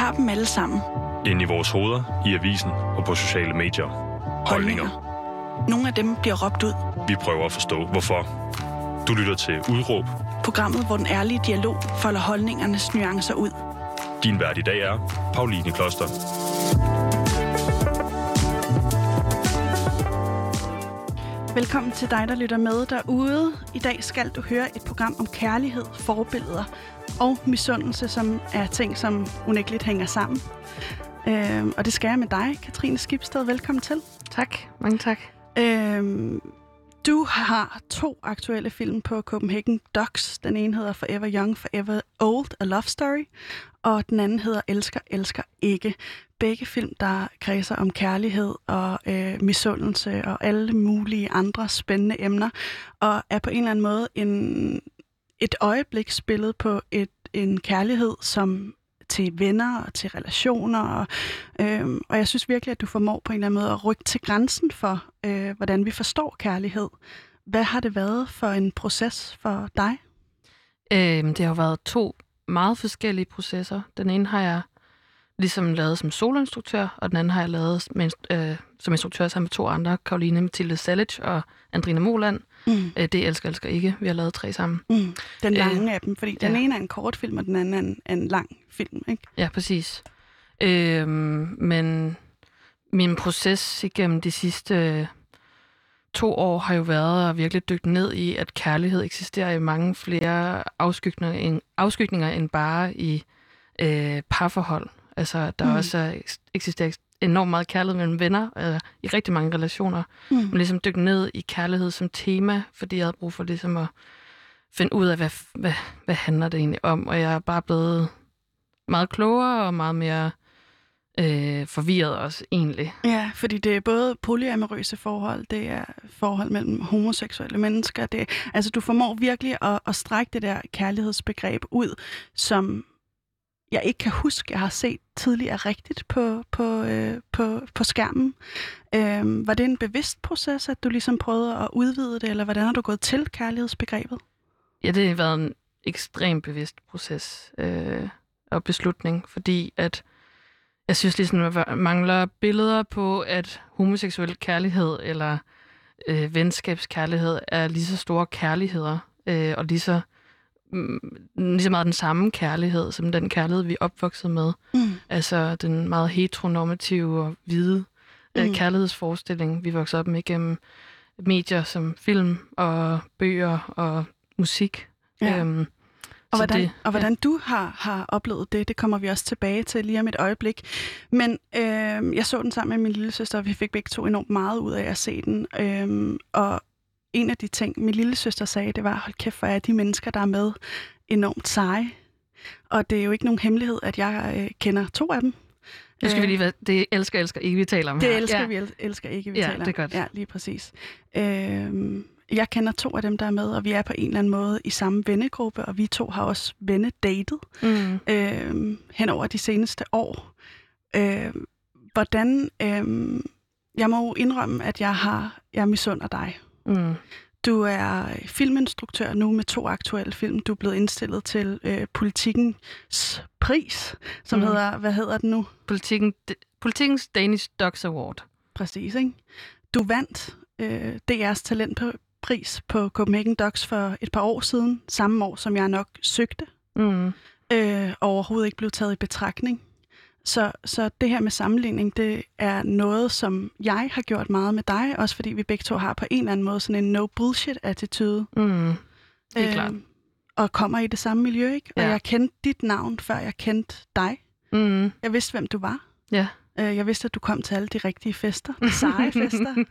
har dem alle sammen. Inde i vores hoveder, i avisen og på sociale medier. Holdninger. Nogle af dem bliver råbt ud. Vi prøver at forstå, hvorfor. Du lytter til Udråb. Programmet, hvor den ærlige dialog folder holdningernes nuancer ud. Din vært i dag er Pauline Kloster. Velkommen til dig, der lytter med derude. I dag skal du høre et program om kærlighed, forbilleder og misundelse, som er ting, som unægteligt hænger sammen. Øh, og det skal jeg med dig, Katrine Skibsted. Velkommen til. Tak, mange tak. Øh, du har to aktuelle film på Copenhagen Docs. Den ene hedder Forever Young, Forever Old, A Love Story. Og den anden hedder Elsker, Elsker Ikke. Begge film, der kredser om kærlighed og øh, misundelse og alle mulige andre spændende emner. Og er på en eller anden måde en, et øjebliksbillede på et, en kærlighed, som til venner og til relationer. Og, øhm, og jeg synes virkelig, at du formår på en eller anden måde at rykke til grænsen for, øh, hvordan vi forstår kærlighed. Hvad har det været for en proces for dig? Øhm, det har jo været to meget forskellige processer. Den ene har jeg ligesom lavet som soloinstruktør, og den anden har jeg lavet med, øh, som instruktør sammen med to andre, Karoline Mathilde Salic og Andrina Moland. Mm. Øh, det elsker, elsker ikke. Vi har lavet tre sammen. Mm. Den lange øh, af dem, fordi ja. den ene er en kort film, og den anden er en, en lang film, ikke? Ja, præcis. Øh, men min proces igennem de sidste to år har jo været at virkelig dykke ned i, at kærlighed eksisterer i mange flere afskygninger end, afskygninger end bare i øh, parforhold. Altså, der mm. også eksisterer enormt meget kærlighed mellem venner, øh, i rigtig mange relationer. Mm. Men ligesom dykke ned i kærlighed som tema, fordi jeg havde brug for ligesom at finde ud af, hvad, hvad, hvad handler det egentlig om. Og jeg er bare blevet meget klogere og meget mere øh, forvirret også egentlig. Ja, fordi det er både polyamorøse forhold, det er forhold mellem homoseksuelle mennesker. Det, altså du formår virkelig at, at strække det der kærlighedsbegreb ud, som jeg ikke kan huske, jeg har set tidligere rigtigt på, på, øh, på, på skærmen. Øh, var det en bevidst proces, at du ligesom prøvede at udvide det, eller hvordan har du gået til kærlighedsbegrebet? Ja, det har været en ekstremt bevidst proces øh, og beslutning, fordi at jeg synes ligesom, at mangler billeder på, at homoseksuel kærlighed eller øh, venskabskærlighed er lige så store kærligheder, øh, og lige så lige så meget den samme kærlighed, som den kærlighed, vi er opvokset med. Mm. Altså den meget heteronormative og hvide øh, mm. kærlighedsforestilling, vi voksede op med gennem medier som film og bøger og musik. Ja. Øhm, og hvordan, det, og hvordan ja. du har, har oplevet det, det kommer vi også tilbage til lige om et øjeblik. Men øh, jeg så den sammen med min lille søster, og vi fik begge to enormt meget ud af at se den. Øh, og en af de ting, min lille søster sagde, det var, hold kæft, hvor er de mennesker, der er med, enormt seje. Og det er jo ikke nogen hemmelighed, at jeg øh, kender to af dem. Nu skal vi lige være, det elsker, elsker ikke, vi taler om det her. Elsker ja. vi, elsker ikke, vi ja, taler om. det er godt. Ja, lige præcis. Øh, jeg kender to af dem, der er med, og vi er på en eller anden måde i samme vennegruppe, og vi to har også vennedatet mm. øh, hen over de seneste år. Øh, hvordan... Øh, jeg må indrømme, at jeg har jeg misunder dig. Mm. Du er filminstruktør nu med to aktuelle film. Du er blevet indstillet til øh, Politikens pris, som mm. hedder, hvad hedder den nu? Politiken, Politikens Danish Dogs Award. Præcis, ikke? Du vandt øh, DR's talent pris på Copenhagen Docs for et par år siden, samme år som jeg nok søgte, mm. øh, og overhovedet ikke blev taget i betragtning. Så, så det her med sammenligning, det er noget, som jeg har gjort meget med dig, også fordi vi begge to har på en eller anden måde sådan en no bullshit-attitude. Mm. Det er øh, klart. Og kommer i det samme miljø, ikke? Og jeg kendte dit navn, før jeg kendte dig. Mm. Jeg vidste, hvem du var. Ja. Øh, jeg vidste, at du kom til alle de rigtige fester, de seje fester.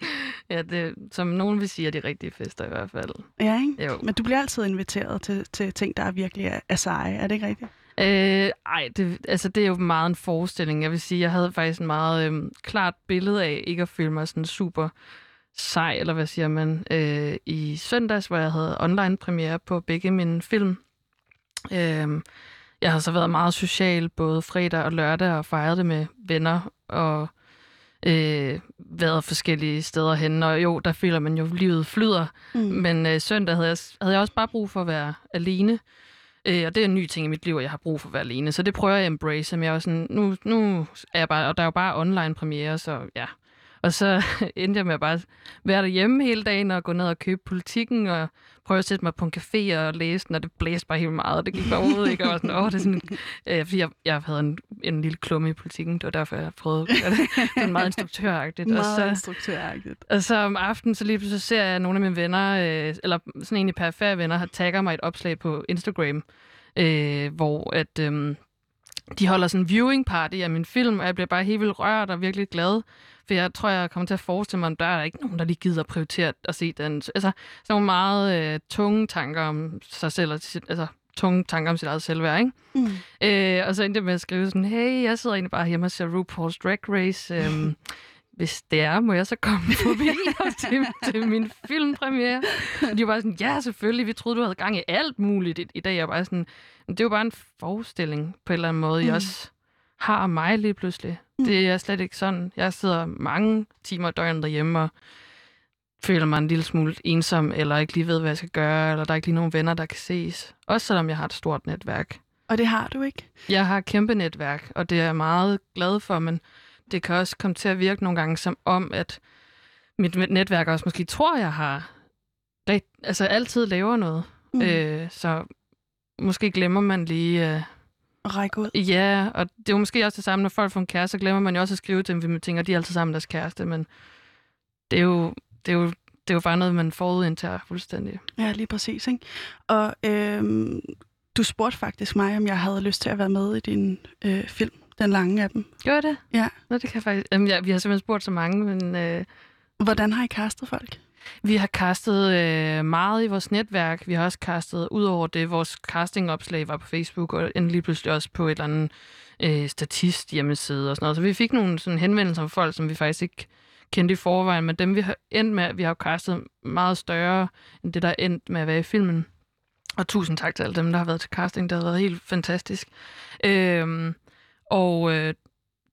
ja, det, som nogen vil sige, er de rigtige fester i hvert fald. Ja, ikke? Jo. Men du bliver altid inviteret til, til ting, der er virkelig er, er seje, er det ikke rigtigt? Øh, ej, det, altså, det er jo meget en forestilling. Jeg vil sige, jeg havde faktisk en meget øh, klart billede af ikke at føle mig sådan super sej, eller hvad siger man, øh, i søndags, hvor jeg havde online premiere på begge mine film. Øh, jeg har så været meget social både fredag og lørdag og fejret det med venner og øh, været forskellige steder hen. Og jo, der føler man jo, livet flyder. Mm. Men øh, søndag havde jeg, havde jeg også bare brug for at være alene. Øh, og det er en ny ting i mit liv, at jeg har brug for at være alene. Så det prøver jeg at embrace. Men jeg er sådan, nu, nu er jeg bare, og der er jo bare online premiere, så ja. Og så endte jeg med at bare være derhjemme hele dagen og gå ned og købe politikken og prøve at sætte mig på en café og læse den, og det blæste bare helt meget. Det gik bare overhovedet ikke. Og sådan, åh, det er sådan, øh, fordi jeg, jeg havde en, en lille klumme i politikken. Det var derfor, jeg prøvede at gøre det. Sådan meget instruktøragtigt. Meget og så, instruktøragtigt. og så om aftenen, så lige pludselig ser jeg, at nogle af mine venner, øh, eller sådan egentlig perifære venner, har tagger mig et opslag på Instagram, øh, hvor at, øh, de holder sådan en viewing party af min film, og jeg bliver bare helt vildt rørt og virkelig glad. For jeg tror, jeg kommer til at forestille mig, at der er ikke nogen, der lige gider prioritere at se den. Altså, sådan nogle meget øh, tunge tanker om sig selv, og sit, altså tunge tanker om sit eget selvværd, ikke? Mm. Øh, og så endte jeg med at skrive sådan, hey, jeg sidder egentlig bare hjemme og ser RuPaul's Drag Race. Øhm, hvis det er, må jeg så komme forbi til, til min filmpremiere? Og de var bare sådan, ja, selvfølgelig, vi troede, du havde gang i alt muligt i, i dag. Jeg var bare sådan, "Men det er jo bare en forestilling på en eller anden måde. Mm. I også har mig lige pludselig. Mm. Det er slet ikke sådan. Jeg sidder mange timer døgnet derhjemme og føler mig en lille smule ensom, eller ikke lige ved, hvad jeg skal gøre, eller der er ikke lige nogen venner, der kan ses. Også selvom jeg har et stort netværk. Og det har du ikke? Jeg har et kæmpe netværk, og det er jeg meget glad for, men det kan også komme til at virke nogle gange som om, at mit netværk også måske tror, jeg har altså altid laver noget. Mm. Øh, så måske glemmer man lige... Øh, Og række ud. ja, og det er jo måske også det samme, når folk får en kæreste, så glemmer man jo også at skrive til dem, fordi man tænker, de er altid sammen med deres kæreste, men det er jo, det er jo, det er jo bare noget, man forudindtager fuldstændig. Ja, lige præcis. Ikke? Og øhm, du spurgte faktisk mig, om jeg havde lyst til at være med i din øh, film, den lange af dem. Gør det? Ja. Nå, det kan jeg faktisk... Jamen, ja, vi har simpelthen spurgt så mange, men... Øh, Hvordan har I castet folk? Vi har castet øh, meget i vores netværk. Vi har også castet, ud over det, vores castingopslag var på Facebook, og endelig pludselig også på et eller andet øh, statist hjemmeside og sådan noget. Så vi fik nogle sådan henvendelser fra folk, som vi faktisk ikke kendte i forvejen, men dem vi har endt med, vi har jo castet meget større end det, der er endt med at være i filmen. Og tusind tak til alle dem, der har været til casting. Det har været helt fantastisk. Øhm, og øh,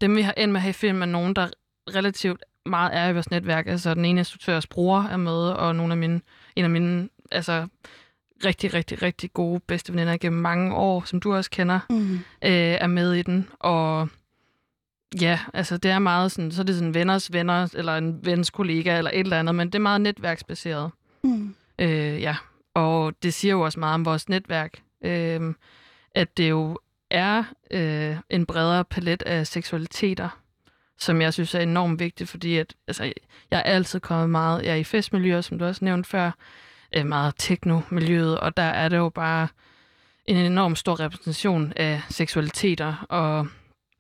dem, vi har endt med at have i filmen, er nogen, der relativt meget er i vores netværk. Altså, den ene instruktørs bror er med, og nogle af mine, en af mine altså, rigtig, rigtig, rigtig gode bedste veninder gennem mange år, som du også kender, Mm. øh, er med i den. Og ja, altså det er meget sådan, så er det sådan venners venner, eller en vens kollega, eller et eller andet, men det er meget netværksbaseret. Mm. Øh, ja, og det siger jo også meget om vores netværk, øh, at det jo er øh, en bredere palet af seksualiteter, som jeg synes er enormt vigtigt, fordi at, altså, jeg er altid kommet meget, jeg er i festmiljøer, som du også nævnte før, øh, meget teknomiljøet, og der er det jo bare en enorm stor repræsentation af seksualiteter og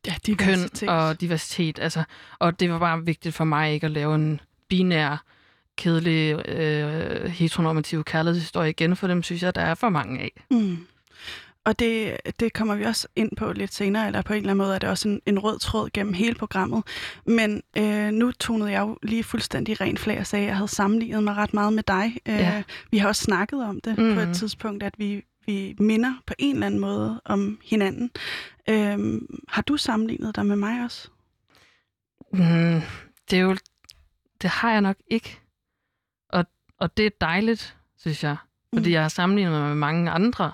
Ja, køn og diversitet. Altså, og det var bare vigtigt for mig ikke at lave en binær, kedelig, øh, heteronormativ kærlighedshistorie igen, for dem synes jeg, der er for mange af. Mm. Og det, det kommer vi også ind på lidt senere, eller på en eller anden måde er det også en, en rød tråd gennem hele programmet. Men øh, nu tonede jeg jo lige fuldstændig ren flag og sagde, at jeg havde sammenlignet mig ret meget med dig. Øh, Ja. Vi har også snakket om det mm. på Mhm. et tidspunkt, at vi, vi minder på en eller anden måde om hinanden. Øh, har du sammenlignet dig med mig også? Mm, det er jo, det har jeg nok ikke. Og, og det er dejligt, synes jeg. Fordi Mm. jeg har sammenlignet mig med mange andre.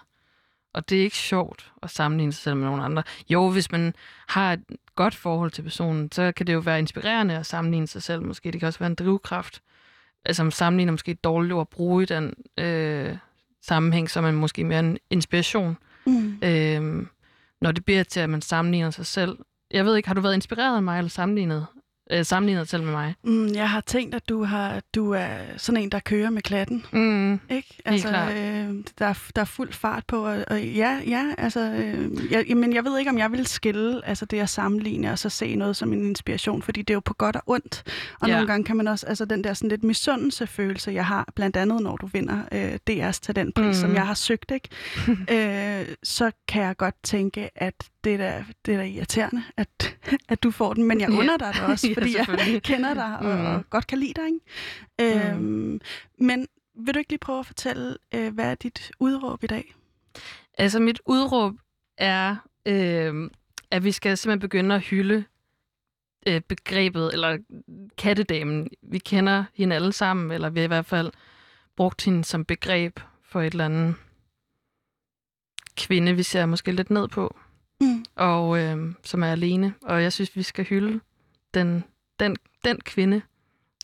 Og det er ikke sjovt at sammenligne sig selv med nogle andre. Jo, hvis man har et godt forhold til personen, så kan det jo være inspirerende at sammenligne sig selv. Måske det kan også være en drivkraft. Altså man sammenligner måske et dårligt ord at bruge i den øh, sammenhæng, så man måske mere en inspiration. Mm. Øh, når det bliver til, at man sammenligner sig selv. Jeg ved ikke, har du været inspireret af mig, eller sammenlignet, øh, sammenlignet selv med mig? Mm, jeg har tænkt, at du, har, du er sådan en, der kører med klatten. Mm. Ikke? Altså, øh, der, er, der er fuld fart på, og, og ja, ja, altså, øh, jeg, men jeg ved ikke, om jeg vil skille altså det at sammenligne og så se noget som en inspiration, fordi det er jo på godt og ondt. Og Ja. nogle gange kan man også, altså den der sådan lidt misundelsefølelse, jeg har, blandt andet når du vinder øh, DR's talentpris, mm. som jeg har søgt, ikke? øh, så kan jeg godt tænke, at det er da, det er da irriterende, at, at du får den, men jeg Ja. under dig det også, Ja, fordi jeg selvfølgelig. kender dig og, og godt kan lide dig, ikke? Øhm, men vil du ikke lige prøve at fortælle, øh, hvad er dit udråb i dag? Altså mit udråb er, øh, at vi skal simpelthen begynde at hylde øh, begrebet, eller kattedamen. Vi kender hende alle sammen, eller vi har i hvert fald brugt hende som begreb for et eller andet kvinde, vi ser måske lidt ned på, Mm. og øh, som er alene. Og jeg synes, vi skal hylde den, den, den kvinde,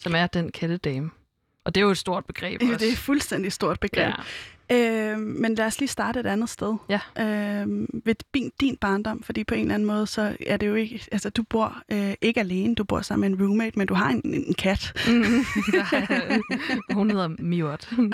som er den kattedame. Og det er jo et stort begreb også. det er et fuldstændig stort begreb. ja. Øh, men lad os lige starte et andet sted. Ja. Øh, ved din, din barndom, fordi på en eller anden måde, så er det jo ikke... Altså, du bor øh, ikke alene, du bor sammen med en roommate, men du har en, en kat, Mm, der- hun hedder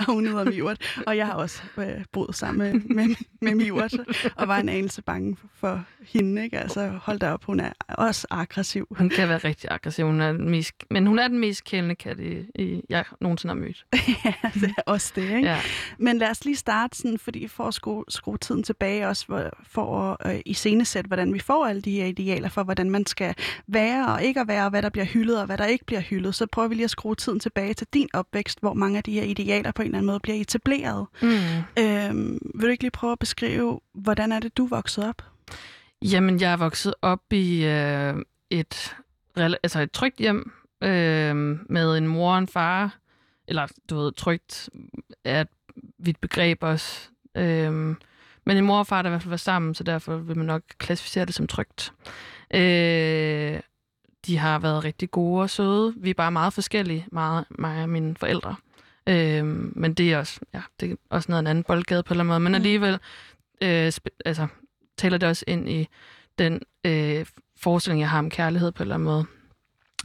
og hun hedder Mivert. Og jeg har også øh, boet sammen med, med, med Mivert, og var en anelse bange for, for hende. Ikke? Altså, hold da op, hun er også aggressiv. Hun kan være rigtig aggressiv, hun er den mest, men hun er den mest kælende kat, i, i, jeg nogensinde har mødt. ja, det er også det, ikke? Ja. Men lad os lige starte sådan, fordi for at skrue, skrue tiden tilbage også, hvor, for at øh, iscenesætte, hvordan vi får alle de her idealer for, hvordan man skal være og ikke at være, og hvad der bliver hyldet og hvad der ikke bliver hyldet. Så prøver vi lige at skrue tiden tilbage til din opvækst, hvor mange af de her idealer på en eller anden måde bliver etableret. Mm. Øhm, vil du ikke lige prøve at beskrive, hvordan er det, du voksede op? Jamen, jeg er vokset op i øh, et, altså et trygt hjem øh, med en mor og en far. Eller, du ved, trygt er et vidt begreb også. Øh, men en mor og far, der i hvert fald var sammen, så derfor vil man nok klassificere det som trygt. Øh, de har været rigtig gode og søde. Vi er bare meget forskellige, meget, mig og mine forældre. Øh, men det er også, ja, det er også noget en anden boldgade på en eller anden måde. Men Mm. alligevel, øh, altså, taler det også ind i den øh, forestilling, jeg har om kærlighed på en eller anden måde.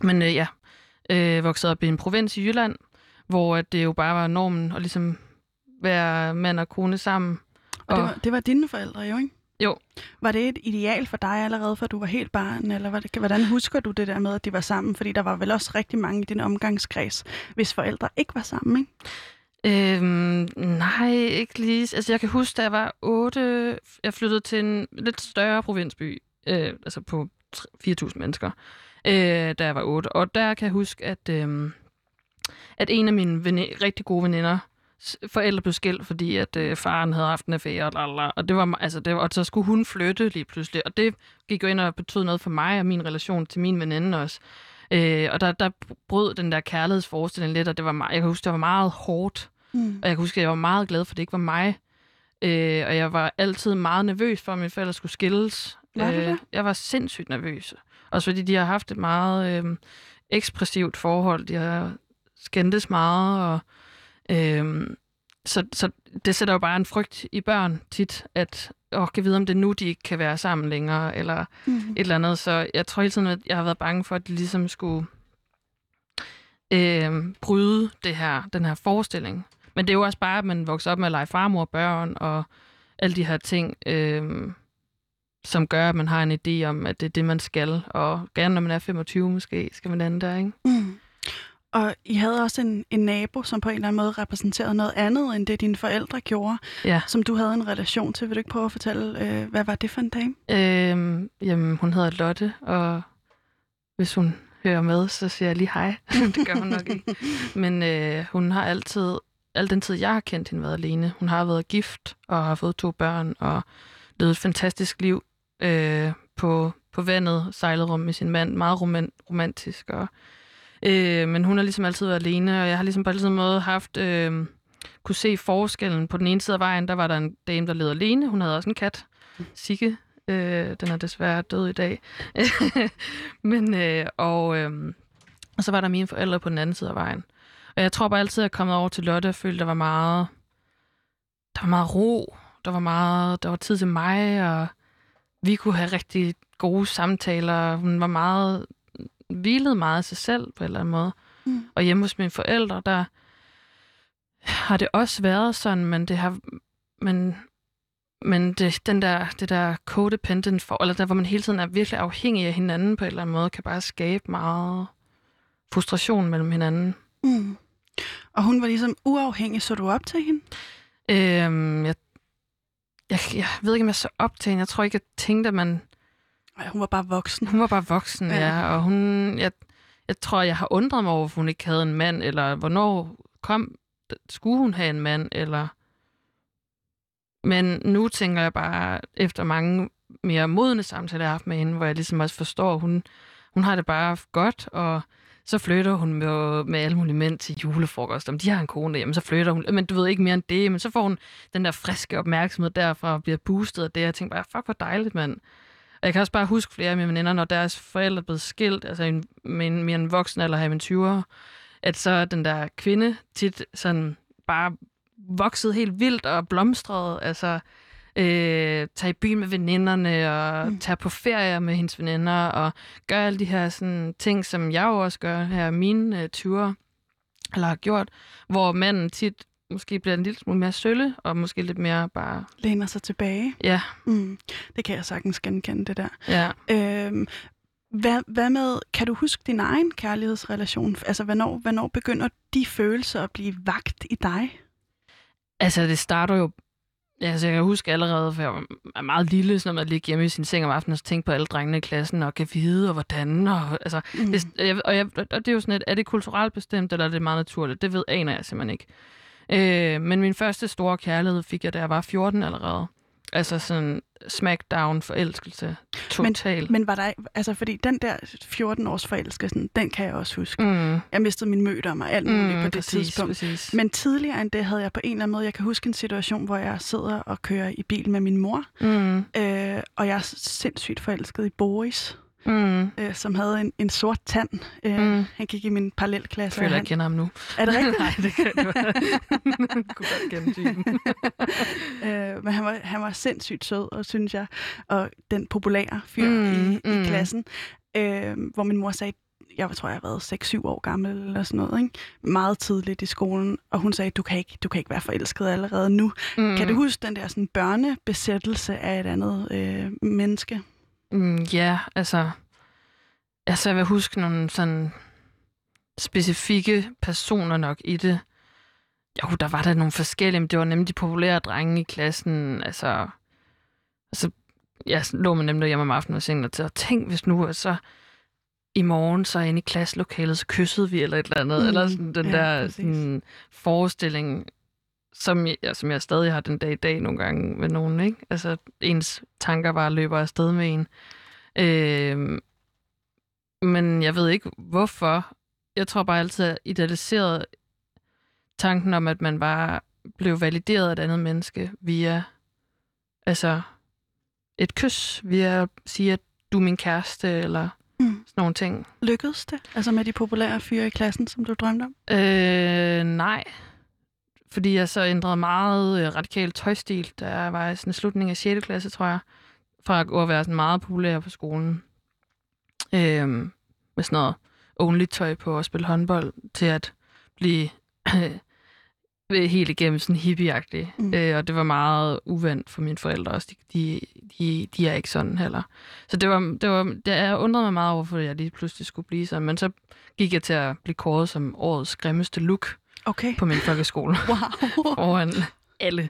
Men øh, ja, øh, vokset op i en provins i Jylland, hvor at det jo bare var normen at ligesom være mand og kone sammen. Og det var, det var dine forældre jo, ikke? Jo. Var det et ideal for dig allerede, før du var helt barn, eller var det, hvordan husker du det der med, at de var sammen? Fordi der var vel også rigtig mange i din omgangskreds, hvis forældre ikke var sammen, ikke? Øhm, nej, ikke lige. Altså, jeg kan huske, da jeg var 8, jeg flyttede til en lidt større provinsby, øh, altså på 4.000 mennesker, øh, da jeg var 8. Og der kan jeg huske, at, øh, at en af mine veni- rigtig gode veninder, forældre blev skilt, fordi at øh, faren havde haft en affære, og, lalala, og det var, altså, det var, og så skulle hun flytte lige pludselig, og det gik jo ind og betød noget for mig og min relation til min veninde også. Øh, og der, der brød den der kærlighedsforestilling lidt, og det var meget, jeg kan huske, det var meget hårdt. Mm. Og jeg kan huske, at jeg var meget glad for, at det ikke var mig. Øh, og jeg var altid meget nervøs for, at mine forældre skulle skilles. Var du det? jeg var sindssygt nervøs. Også fordi de har haft et meget øh, ekspressivt forhold. De har skændtes meget. Og, øh, så, så det sætter jo bare en frygt i børn tit, at åh, kan vide, om det er nu, de ikke kan være sammen længere, eller Mm. et eller andet. Så jeg tror hele tiden, at jeg har været bange for, at de ligesom skulle øh, bryde det her, den her forestilling. Men det er jo også bare, at man vokser op med at lege farmor og børn, og alle de her ting, øh, som gør, at man har en idé om, at det er det, man skal. Og gerne, når man er 25 måske, skal man lande der, ikke? Mm. Og I havde også en, en nabo, som på en eller anden måde repræsenterede noget andet, end det dine forældre gjorde, Ja. som du havde en relation til. Vil du ikke prøve at fortælle, øh, hvad var det for en dame? Øh, jamen, hun hedder Lotte, og hvis hun hører med, så siger jeg lige hej. det gør hun nok ikke. Men øh, hun har altid, al den tid, jeg har kendt hende, været alene. Hun har været gift og har fået to børn og levet et fantastisk liv øh, på, på vandet, sejlet rum med sin mand, meget roman, romantisk. Og, øh, men hun har ligesom altid været alene, og jeg har ligesom på altid måde haft, øh, kunne se forskellen. På den ene side af vejen, der var der en dame, der levede alene. Hun havde også en kat, Sigge. Øh, den er desværre død i dag. men, øh, og, øh, og så var der mine forældre på den anden side af vejen. Og jeg tror bare altid, at jeg er kommet over til Lotte og følte, der var meget, der var meget ro. Der var meget, der var tid til mig, og vi kunne have rigtig gode samtaler. Hun var meget, hvilede meget af sig selv på en eller anden måde. Mm. Og hjemme hos mine forældre, der har det også været sådan, men det har, men, men det, den der, det der codependent for, eller der, hvor man hele tiden er virkelig afhængig af hinanden på en eller anden måde, kan bare skabe meget frustration mellem hinanden. Mm. Og hun var ligesom uafhængig, så du op til hende? Øhm, jeg, jeg, jeg ved ikke, om jeg så op til hende. Jeg tror ikke, jeg tænkte, at man... Hun var bare voksen. Hun var bare voksen, Ja. ja. ja og hun... Jeg, jeg tror, jeg har undret mig over, hvorfor hun ikke havde en mand, eller hvornår kom... Skulle hun have en mand, eller... Men nu tænker jeg bare, efter mange mere modne samtaler, jeg har haft med hende, hvor jeg ligesom også forstår, hun, hun har det bare godt, og så flytter hun med, med alle mulige mænd til julefrokost. Om de har en kone derhjemme, så flytter hun. Men du ved ikke mere end det. Men så får hun den der friske opmærksomhed derfra og bliver boostet af det. Jeg tænker bare, fuck, hvor dejligt, mand. Og jeg kan også bare huske flere af mine veninder, når deres forældre blevet skilt, altså en, med en, mere en voksen eller have en 20'er, at så den der kvinde tit sådan bare vokset helt vildt og blomstret. Altså, øh, tage i byen med veninderne og mm. tage på ferie med hendes veninder og gøre alle de her sådan, ting, som jeg jo også gør her i mine øh, ture, eller har gjort, hvor manden tit måske bliver en lille smule mere sølle, og måske lidt mere bare... Læner sig tilbage. Ja. Mm. Det kan jeg sagtens genkende, det der. Ja. Øhm, hvad, hvad med, kan du huske din egen kærlighedsrelation? Altså, hvornår, hvornår begynder de følelser at blive vagt i dig? Altså, det starter jo... Altså, jeg kan huske allerede, for jeg var meget lille, sådan noget med at ligge hjemme i sin seng om aftenen og tænke på alle drengene i klassen, og kan vide, og hvordan, og, altså, mm. det, og, jeg, og det er jo sådan et, er det kulturelt bestemt, eller er det meget naturligt? Det ved aner jeg simpelthen ikke. Øh, men min første store kærlighed fik jeg, da jeg var 14 allerede. Altså sådan smackdown forelskelse. Total. Men, men var der, altså fordi den der 14-års forelskelse, den kan jeg også huske. Mm. Jeg mistede min møder og alt muligt Mm, på det præcis, tidspunkt. præcis. Men tidligere end det havde jeg på en eller anden måde, jeg kan huske en situation, hvor jeg sidder og kører i bil med min mor, Mm. øh, og jeg er sindssygt forelsket i Boris, Mm. øh, som havde en, en sort tand. Øh, Mm. Han gik i min Jeg parallelklasse. føler, og jeg han, kender ham nu. er det rigtigt? Nej, det kan. Jeg kunne godt kende typen. øh, men han var, han var sindssygt sød, og synes jeg, og den populære fyr Mm, mm, i, mm. i klassen, øh, hvor min mor sagde, jeg tror, jeg har været 6-7 år gammel eller sådan noget, ikke? meget tidligt i skolen, og hun sagde, du kan ikke, du kan ikke være forelsket allerede nu. Mm. Kan du huske den der sådan, børnebesættelse af et andet øh, menneske? Mm, ja, altså... Altså, jeg vil huske nogle sådan specifikke personer nok i det. Jo, der var der nogle forskellige, men det var nemlig de populære drenge i klassen. Altså, altså jeg lå med dem derhjemme om aftenen og sengen og til, og tænk hvis nu, at så i morgen, så inde i klasselokalet, så kyssede vi eller et eller andet. Mm, Mm, eller sådan den ja, der præcis. sådan, forestilling, som jeg, ja, som jeg stadig har den dag i dag nogle gange med nogen. Ikke? Altså, ens tanker bare løber afsted med en. Øh, men jeg ved ikke, hvorfor. Jeg tror bare altid, at idealiseret tanken om, at man bare blev valideret af et andet menneske via altså et kys, via at sige, at du er min kæreste, eller Mm. sådan nogle ting. Lykkedes det? Altså med de populære fyre i klassen, som du drømte om? Øh, nej. Fordi jeg så ændrede meget øh, radikal tøjstil, da jeg var i sådan slutningen af 6. klasse, tror jeg. Fra at gå og være sådan meget populær på skolen. Øh, med sådan noget only tøj på at spille håndbold, til at blive helt igennem sådan hippieagtig. Mm. Øh, og det var meget uvandt for mine forældre også. De, de, de, er ikke sådan heller. Så det var, det var, det, jeg undrede mig meget over, for jeg lige pludselig skulle blive sådan. Men så gik jeg til at blive kåret som årets grimmeste look Okay. på min folkeskole Wow. foran alle.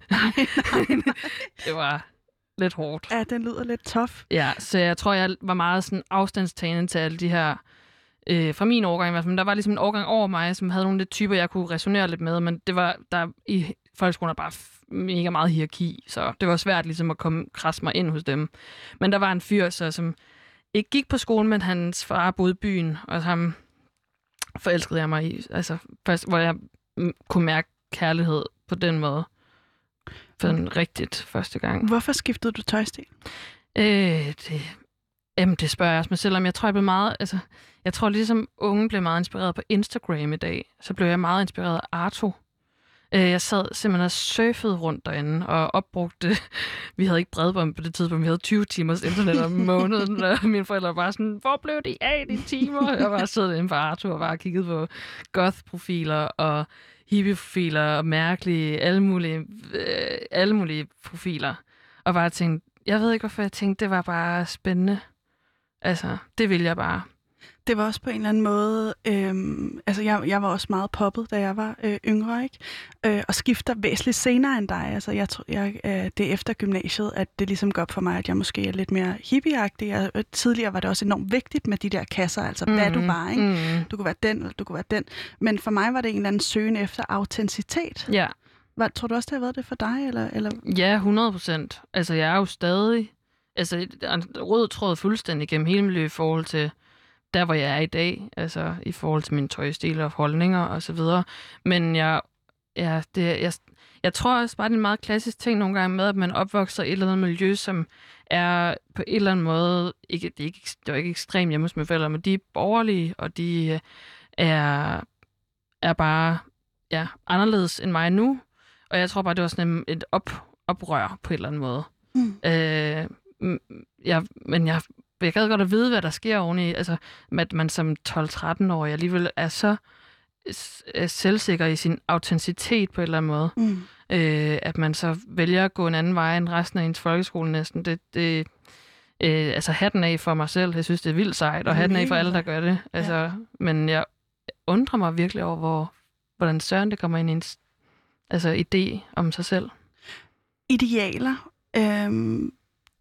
det var lidt hårdt. Ja, den lyder lidt tof. Ja, så jeg tror, jeg var meget sådan afstandstagende til alle de her, øh, fra min årgang i hvert fald. Men der var ligesom en årgang over mig, som havde nogle lidt typer, jeg kunne resonere lidt med, men det var, der i folkeskolen er bare mega meget hierarki, så det var svært ligesom at komme krasse mig ind hos dem. Men der var en fyr, så, som ikke gik på skolen, men hans far boede i byen, og ham forelskede jeg mig i. Altså, først, hvor jeg kunne mærke kærlighed på den måde. For den rigtigt første gang. Hvorfor skiftede du tøjstil? Øh, det, jamen, det spørger jeg også mig selv om. Jeg tror, jeg blev meget... Altså, jeg tror, ligesom unge blev meget inspireret på Instagram i dag, så blev jeg meget inspireret af Arto. Øh, jeg sad simpelthen og surfede rundt derinde og opbrugte... Vi havde ikke bredbånd på det tidspunkt. Vi havde 20 timers internet om måneden, og mine forældre var bare sådan, hvor blev de af, de timer? Jeg var siddet inde på Arto og bare kiggede på goth-profiler og hippie-profiler og mærkelige, alle mulige, øh, alle mulige profiler. Og bare tænkte, jeg ved ikke, hvorfor jeg tænkte, det var bare spændende. Altså, det vil jeg bare. Det var også på en eller anden måde, øhm, altså jeg, jeg var også meget poppet, da jeg var øh, yngre, ikke? Øh, og skifter væsentligt senere end dig. Altså jeg, tror- jeg, øh, det er efter gymnasiet, at det ligesom går op for mig, at jeg måske er lidt mere hippieagtig. Jeg, øh, tidligere var det også enormt vigtigt med de der kasser, altså mm. hvad du var, ikke? Mm. Du kunne være den, eller du kunne være den. Men for mig var det en eller anden søgen efter autenticitet. Ja. Hvad, tror du også, det har været det for dig? Eller, eller? ja, 100 procent. Altså, jeg er jo stadig... Altså, rød tråd fuldstændig gennem hele liv i forhold til, der, hvor jeg er i dag, altså i forhold til min tøjstil og holdninger og så videre. Men jeg, ja, det, jeg, jeg tror også bare, det er en meget klassisk ting nogle gange med, at man opvokser i et eller andet miljø, som er på en eller anden måde, ikke, det, er ikke, det er ikke ekstremt hjemme hos mine forældre, men de er borgerlige, og de øh, er, er bare ja, anderledes end mig nu. Og jeg tror bare, det var sådan et op, oprør på en eller anden måde. Mm. Øh, jeg, men jeg, jeg gad godt at vide, hvad der sker oveni. Altså, at man som 12-13-årig alligevel er så selvsikker i sin autenticitet på en eller anden måde. Mm. Øh, at man så vælger at gå en anden vej end resten af ens folkeskole næsten. Det, det, øh, altså hatten af for mig selv. Jeg synes, det er vildt sejt, og hatten af for alle, der gør det. Altså, ja. Men jeg undrer mig virkelig over, hvor, hvordan søren det kommer ind i en altså, idé om sig selv. Idealer. Øhm,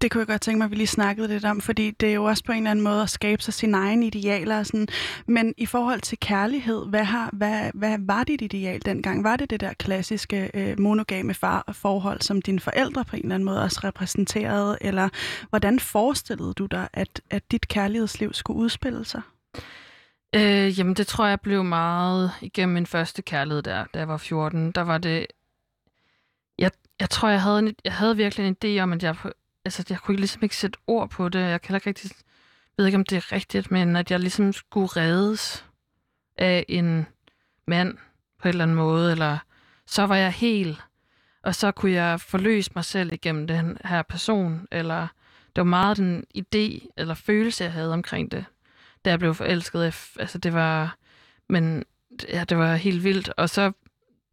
det kunne jeg godt tænke mig, at vi lige snakkede lidt om, fordi det er jo også på en eller anden måde at skabe sig sine egne idealer. Og Sådan. Men i forhold til kærlighed, hvad, har, hvad, hvad var dit ideal dengang? Var det det der klassiske øh, monogame far forhold, som dine forældre på en eller anden måde også repræsenterede? Eller hvordan forestillede du dig, at, at dit kærlighedsliv skulle udspille sig? Øh, jamen, det tror jeg blev meget igennem min første kærlighed der, da jeg var 14. Der var det... Jeg, jeg tror, jeg havde, en, jeg havde virkelig en idé om, at jeg på altså, jeg kunne ligesom ikke sætte ord på det. Jeg kan ikke rigtig, ved ikke, om det er rigtigt, men at jeg ligesom skulle reddes af en mand på en eller anden måde, eller så var jeg helt, og så kunne jeg forløse mig selv igennem den her person, eller det var meget den idé eller følelse, jeg havde omkring det, da jeg blev forelsket. Altså det var, men ja, det var helt vildt. Og så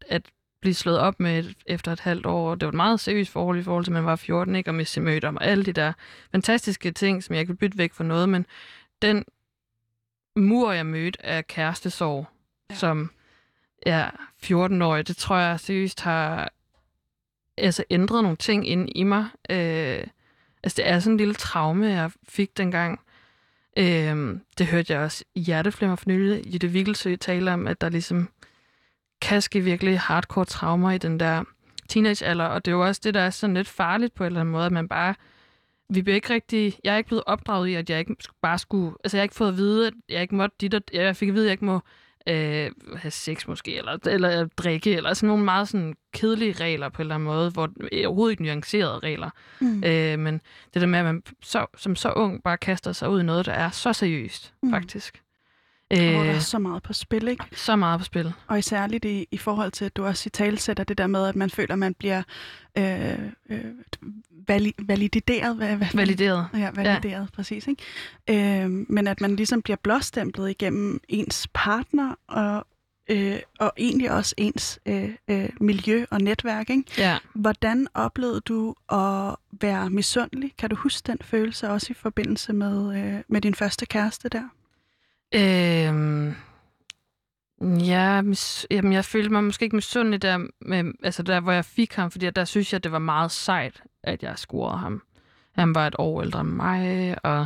at blive slået op med et, efter et halvt år. Det var et meget seriøst forhold i forhold til, at man var 14, ikke? og miste mødte og alle de der fantastiske ting, som jeg vil bytte væk for noget, men den mur, jeg mødte af kærestesorg, ja. som ja, 14-årig, det tror jeg seriøst har altså, ændret nogle ting ind i mig. Øh, altså, det er sådan en lille traume, jeg fik dengang. Øh, det hørte jeg også i Hjerteflimmer for nylig, det Vigelsø tale om, at der ligesom kan ske virkelig hardcore traumer i den der teenagealder, og det er jo også det, der er sådan lidt farligt på en eller anden måde, at man bare vi bliver ikke rigtig, jeg er ikke blevet opdraget i, at jeg ikke bare skulle, altså jeg har ikke fået at vide, at jeg ikke måtte dit, og, jeg fik at vide, at jeg ikke må øh, have sex måske, eller, eller drikke, eller sådan nogle meget sådan kedelige regler på en eller anden måde, hvor overhovedet ikke nuancerede regler. Mm. Øh, men det der med, at man så, som så ung bare kaster sig ud i noget, der er så seriøst, mm. faktisk. Øh, hvor der er så meget på spil, ikke? Så meget på spil. Og særligt i, i forhold til, at du også i talsætter det der med, at man føler, at man bliver øh, øh, vali, valideret. Hvad, hvad, valideret. Ja, valideret, ja. præcis. Ikke? Øh, men at man ligesom bliver blåstemplet igennem ens partner og øh, og egentlig også ens øh, øh, miljø og netværk. Ikke? Ja. Hvordan oplevede du at være misundelig? Kan du huske den følelse også i forbindelse med, øh, med din første kæreste der? Øhm, ja, mis, jamen, jeg følte mig måske ikke misundelig der, med, altså der, hvor jeg fik ham, fordi der synes jeg, det var meget sejt, at jeg scorede ham. Han var et år ældre end mig, og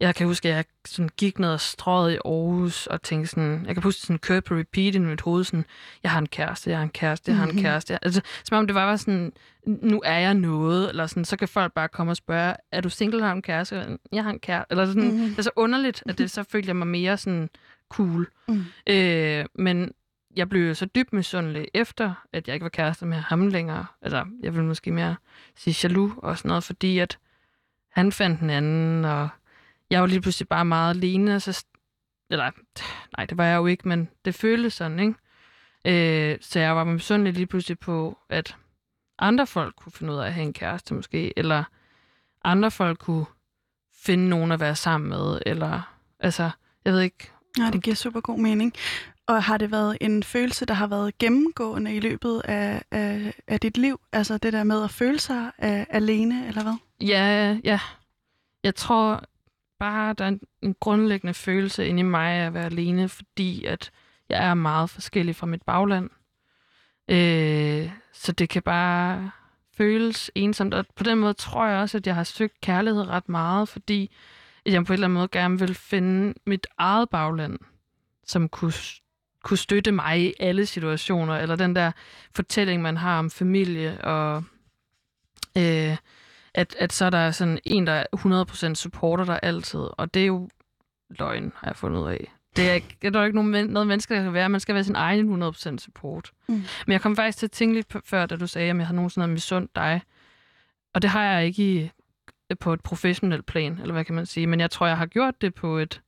jeg kan huske, at jeg sådan gik ned og strøget i Aarhus og tænkte sådan, jeg kan huske sådan køre på repeat i mit hoved, sådan, jeg har en kæreste, jeg har en kæreste, jeg har en mm-hmm. kæreste. Altså, som om det var bare sådan, nu er jeg noget, eller sådan, så kan folk bare komme og spørge, er du single, har en kæreste? Jeg har en kæreste. Eller sådan, mm-hmm. det er så underligt, at det så følte jeg mig mere sådan cool. Mm. Øh, men jeg blev så dybt misundelig efter, at jeg ikke var kæreste med ham længere. Altså, jeg vil måske mere sige jaloux og sådan noget, fordi at han fandt en anden, og jeg var lige pludselig bare meget alene, så, eller nej, det var jeg jo ikke, men det føltes sådan, ikke? Øh, så jeg var misundelig lige pludselig på, at andre folk kunne finde ud af at have en kæreste måske, eller andre folk kunne finde nogen at være sammen med, eller altså, jeg ved ikke. Ja, det giver super god mening. Og har det været en følelse, der har været gennemgående i løbet af, af, af dit liv? Altså det der med at føle sig uh, alene, eller hvad? Ja, ja. Jeg tror, bare, der er en, en grundlæggende følelse inde i mig af at være alene, fordi at jeg er meget forskellig fra mit bagland. Øh, så det kan bare føles ensomt. Og på den måde tror jeg også, at jeg har søgt kærlighed ret meget, fordi jeg på en eller anden måde gerne vil finde mit eget bagland, som kunne, kunne støtte mig i alle situationer, eller den der fortælling, man har om familie og øh, at, at så er der sådan en, der er 100% supporter der altid, og det er jo løgn, har jeg fundet ud af. Det er, ikke, det er der ikke nogen, noget menneske, der kan være. Man skal være sin egen 100% support. Mm. Men jeg kom faktisk til at tænke lidt på, før, da du sagde, om jeg har nogensinde misundt dig. Og det har jeg ikke i, på et professionelt plan, eller hvad kan man sige. Men jeg tror, jeg har gjort det på et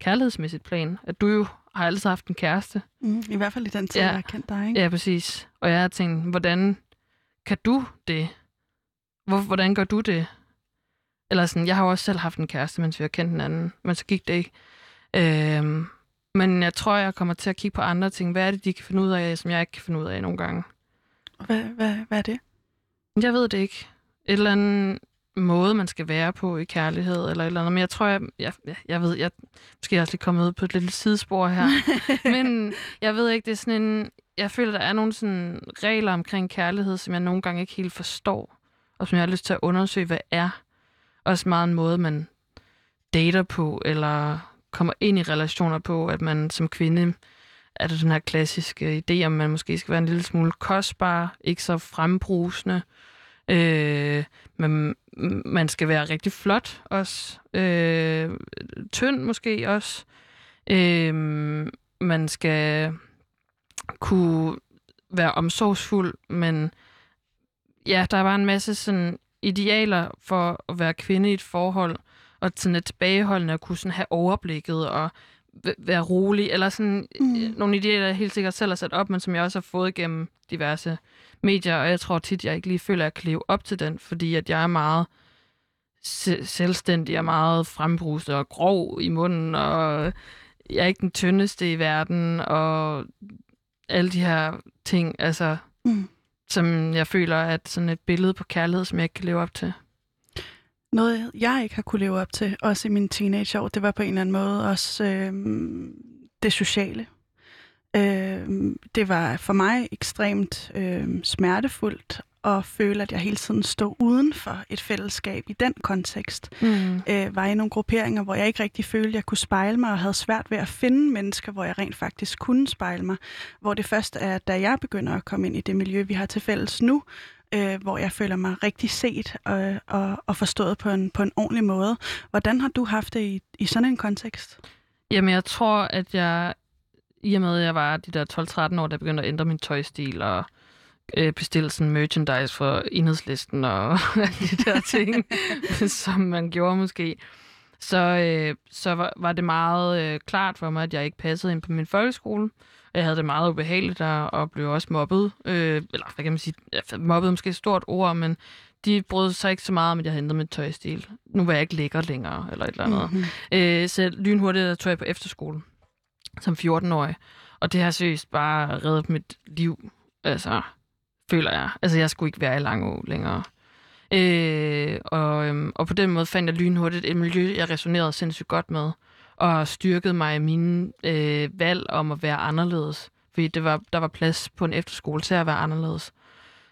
kærlighedsmæssigt plan. At du jo har altid haft en kæreste. Mm, I hvert fald i den tid, Ja. jeg har kendt dig, ikke? Ja, præcis. Og jeg har tænkt, hvordan kan du det? Hvor, hvordan gør du det? Eller sådan, jeg har jo også selv haft en kæreste, mens vi har kendt hinanden, men så gik det ikke. Øhm, men jeg tror, jeg kommer til at kigge på andre ting. Hvad er det, de kan finde ud af, som jeg ikke kan finde ud af nogle gange? Hvad, hvad, hvad er det? Jeg ved det ikke. Et eller andet måde, man skal være på i kærlighed, eller et eller andet. Men jeg tror, jeg, jeg, jeg, ved, jeg måske også lige kommet ud på et lille sidespor her. Men jeg ved ikke, det er sådan en... Jeg føler, der er nogle sådan regler omkring kærlighed, som jeg nogle gange ikke helt forstår, og som jeg har lyst til at undersøge, hvad er. Også meget en måde, man dater på, eller kommer ind i relationer på, at man som kvinde er der den her klassiske idé, om man måske skal være en lille smule kostbar, ikke så frembrusende. Øh, men man skal være rigtig flot også. Øh, tynd måske også. Øh, man skal kunne være omsorgsfuld, men ja, der var en masse sådan idealer for at være kvinde i et forhold, og sådan et tilbageholdende at kunne sådan have overblikket og være rolig, eller sådan Mm. mm. nogle idealer, jeg helt sikkert selv har sat op, men som jeg også har fået gennem diverse medier, og jeg tror tit, jeg ikke lige føler, at jeg kan leve op til den, fordi at jeg er meget se- selvstændig og meget frembrusende og grov i munden, og jeg er ikke den tyndeste i verden, og alle de her ting, altså, Mm som jeg føler, at sådan et billede på kærlighed, som jeg ikke kan leve op til. Noget, jeg ikke har kunne leve op til, også i mine teenageår, det var på en eller anden måde også øh, det sociale. Øh, det var for mig ekstremt øh, smertefuldt at føle, at jeg hele tiden stod uden for et fællesskab i den kontekst. Mm. Øh, var i nogle grupperinger, hvor jeg ikke rigtig følte, at jeg kunne spejle mig, og havde svært ved at finde mennesker, hvor jeg rent faktisk kunne spejle mig. Hvor det først er, da jeg begynder at komme ind i det miljø, vi har til fælles nu, øh, hvor jeg føler mig rigtig set og, og, og forstået på en, på en ordentlig måde. Hvordan har du haft det i, i sådan en kontekst? Jamen, jeg tror, at jeg, i og med, at jeg var de der 12-13 år, der begyndte at ændre min tøjstil og øh, bestille sådan merchandise for enhedslisten og de der ting, som man gjorde måske, så, øh, så var, var det meget øh, klart for mig, at jeg ikke passede ind på min folkeskole. Jeg havde det meget ubehageligt og, og blev også mobbet. Øh, eller hvad kan man sige? Mobbet er måske et stort ord, men de brød sig ikke så meget om, at jeg ændret min tøjstil. Nu var jeg ikke lækker længere, eller et eller andet. Mm-hmm. Øh, så lynhurtigt tog jeg på efterskole som 14-årig. Og det har seriøst bare reddet mit liv, altså, føler jeg. Altså, jeg skulle ikke være i Langå længere. Øh, og, øhm, og på den måde fandt jeg lynhurtigt et miljø, jeg resonerede sindssygt godt med, og styrkede mig i mine øh, valg om at være anderledes. Fordi det var, der var plads på en efterskole til at være anderledes.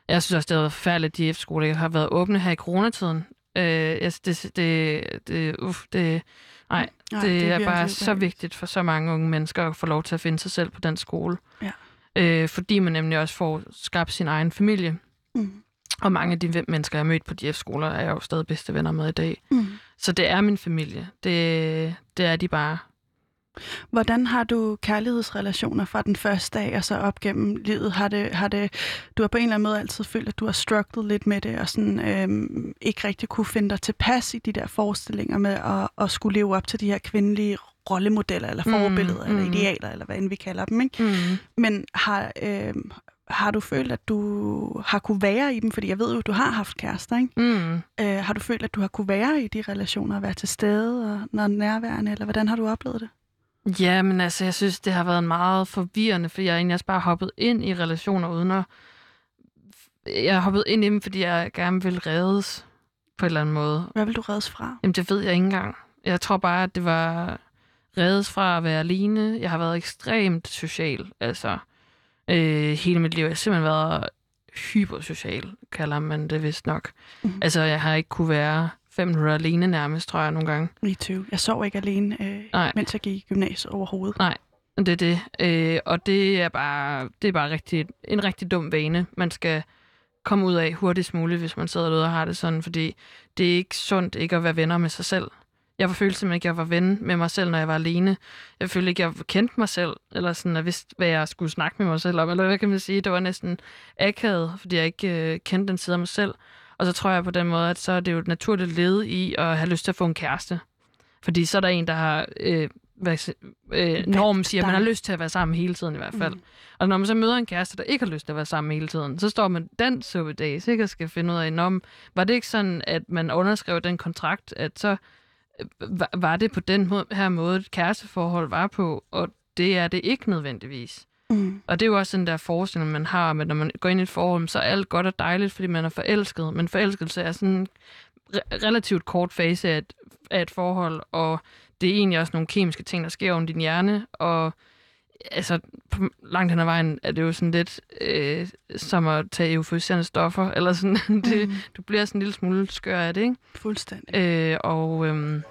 Jeg synes også, det var forfærdeligt, at de efterskoler har været åbne her i coronatiden. Øh, jeg, det, det, det, uff, det, nej, Nej, det, det er, bare så vigtigt for så mange unge mennesker at få lov til at finde sig selv på den skole. Ja. Øh, fordi man nemlig også får skabt sin egen familie. Mm. Og mange af de mennesker, jeg har mødt på de F-skoler, er jeg jo stadig bedste venner med i dag. Mm. Så det er min familie. Det, det er de bare. Hvordan har du kærlighedsrelationer fra den første dag og så op gennem livet? Har det, har det, du har på en eller anden måde altid følt, at du har strugglet lidt med det, og sådan, øhm, ikke rigtig kunne finde dig tilpas i de der forestillinger med at, at skulle leve op til de her kvindelige rollemodeller, eller Mm, forbilleder, eller mm. idealer, eller hvad end vi kalder dem. Ikke? Mm. Men har, øhm, har du følt, at du har kunne være i dem? Fordi jeg ved jo, at du har haft kærester, ikke? Mm. Øh, har du følt, at du har kunne være i de relationer og være til stede og når nærværende, eller hvordan har du oplevet det? Ja, men altså, jeg synes, det har været meget forvirrende, fordi jeg egentlig også bare hoppet ind i relationer uden at... Jeg har hoppet ind i dem, fordi jeg gerne vil reddes på en eller anden måde. Hvad vil du reddes fra? Jamen, det ved jeg ikke engang. Jeg tror bare, at det var reddes fra at være alene. Jeg har været ekstremt social, altså øh, hele mit liv. Jeg har simpelthen været hypersocial, kalder man det vist nok. Mhm. Mm. Altså, jeg har ikke kunne være fem minutter alene nærmest, tror jeg, nogle gange. Me too. Jeg sov ikke alene, øh, Nej. mens jeg gik i gymnasiet overhovedet. Nej, det er det. Øh, og det er bare, det er bare rigtig, en rigtig dum vane, man skal komme ud af hurtigst muligt, hvis man sidder derude og har det sådan, fordi det er ikke sundt ikke at være venner med sig selv. Jeg følte simpelthen ikke, at jeg var ven med mig selv, når jeg var alene. Jeg følte ikke, at jeg kendte mig selv, eller sådan, at vidste, hvad jeg skulle snakke med mig selv om. Eller hvad kan man sige? Det var næsten akavet, fordi jeg ikke øh, kendte den side af mig selv. Og så tror jeg på den måde, at så er det jo et naturligt led i at have lyst til at få en kæreste. Fordi så er der en, der har... Øh, hvad, øh, normen siger, at man har lyst til at være sammen hele tiden i hvert fald. Mm. Og når man så møder en kæreste, der ikke har lyst til at være sammen hele tiden, så står man den dag sikkert skal finde ud af, om var det ikke sådan, at man underskrev den kontrakt, at så var det på den her måde, et kæresteforhold var på, og det er det ikke nødvendigvis. Mm. Og det er jo også den der forestilling, man har, at når man går ind i et forhold, så er alt godt og dejligt, fordi man er forelsket. Men forelskelse er sådan en re- relativt kort fase af et, af et forhold, og det er egentlig også nogle kemiske ting, der sker om din hjerne, og altså, på langt hen ad vejen er det jo sådan lidt øh, som at tage euforiserende stoffer, eller sådan, det, mm. du bliver sådan en lille smule skør af det, ikke? Fuldstændig. Øh, og øhm,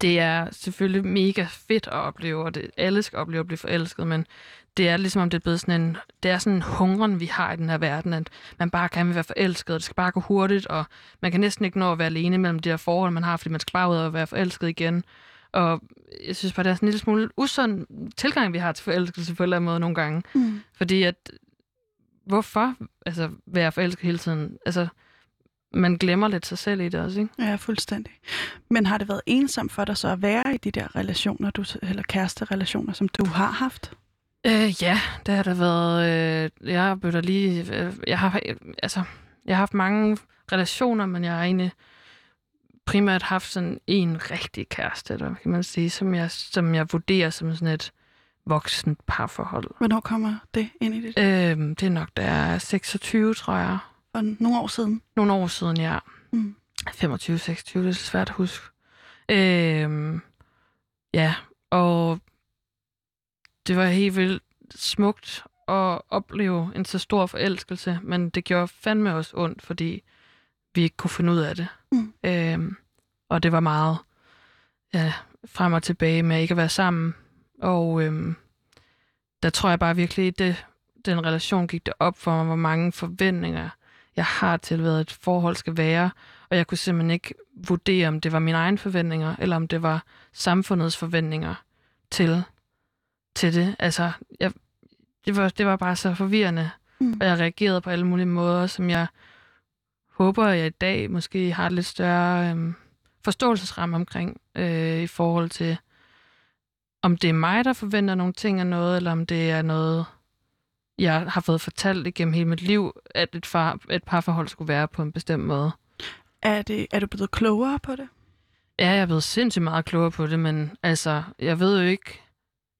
det er selvfølgelig mega fedt at opleve, og det, alle skal opleve at blive forelsket, men det er ligesom om det er blevet sådan en, det er sådan en hungren, vi har i den her verden, at man bare kan være forelsket, og det skal bare gå hurtigt, og man kan næsten ikke nå at være alene mellem de her forhold, man har, fordi man skal bare ud og være forelsket igen. Og jeg synes bare, det er sådan en lille smule usund tilgang, vi har til forelskelse på en eller anden måde nogle gange. Mm. Fordi at, hvorfor altså, være forelsket hele tiden? Altså, man glemmer lidt sig selv i det også, ikke? Ja, fuldstændig. Men har det været ensomt for dig så at være i de der relationer, du, eller kæreste-relationer, som du har haft? Øh, ja, det har det været. Øh, jeg bøtter lige... Øh, jeg har altså, jeg har haft mange relationer, men jeg har egentlig primært haft sådan en rigtig kæreste, der kan man sige, som jeg, som jeg vurderer som sådan et voksent parforhold. Hvornår kommer det ind i det? Øh, det er nok, jeg er 26, tror jeg. For nogle år siden? Nogle år siden, ja. Mm. 25-26, det er svært at huske. Øh, ja, og det var helt vildt smukt at opleve en så stor forelskelse, men det gjorde fandme også ondt, fordi vi ikke kunne finde ud af det. Mm. Øhm, og det var meget ja, frem og tilbage med ikke at være sammen. Og øhm, der tror jeg bare virkelig, det, den relation gik det op for mig, hvor mange forventninger jeg har til, hvad et forhold skal være. Og jeg kunne simpelthen ikke vurdere, om det var mine egne forventninger, eller om det var samfundets forventninger til, til det. Altså, jeg, det, var, det var bare så forvirrende, mm. og jeg reagerede på alle mulige måder, som jeg håber, jeg i dag måske har et lidt større øhm, forståelsesramme omkring, øh, i forhold til, om det er mig, der forventer nogle ting af noget, eller om det er noget, jeg har fået fortalt igennem hele mit liv, at et, far, et parforhold skulle være på en bestemt måde. Er, det, er du blevet klogere på det? Ja, jeg er blevet sindssygt meget klogere på det, men altså, jeg ved jo ikke,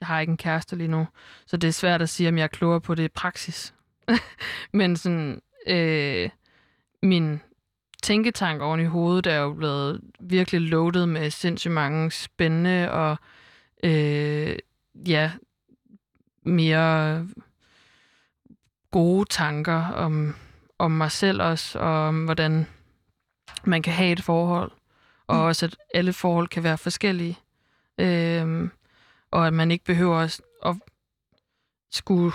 jeg har ikke en kæreste lige nu, så det er svært at sige, om jeg er klogere på det i praksis. men sådan, øh, min tænketank oven i hovedet er jo blevet virkelig loaded med sindssygt mange spændende og øh, ja, mere gode tanker om, om mig selv også, og om hvordan man kan have et forhold, og mm. også at alle forhold kan være forskellige, øh, og at man ikke behøver at, at skulle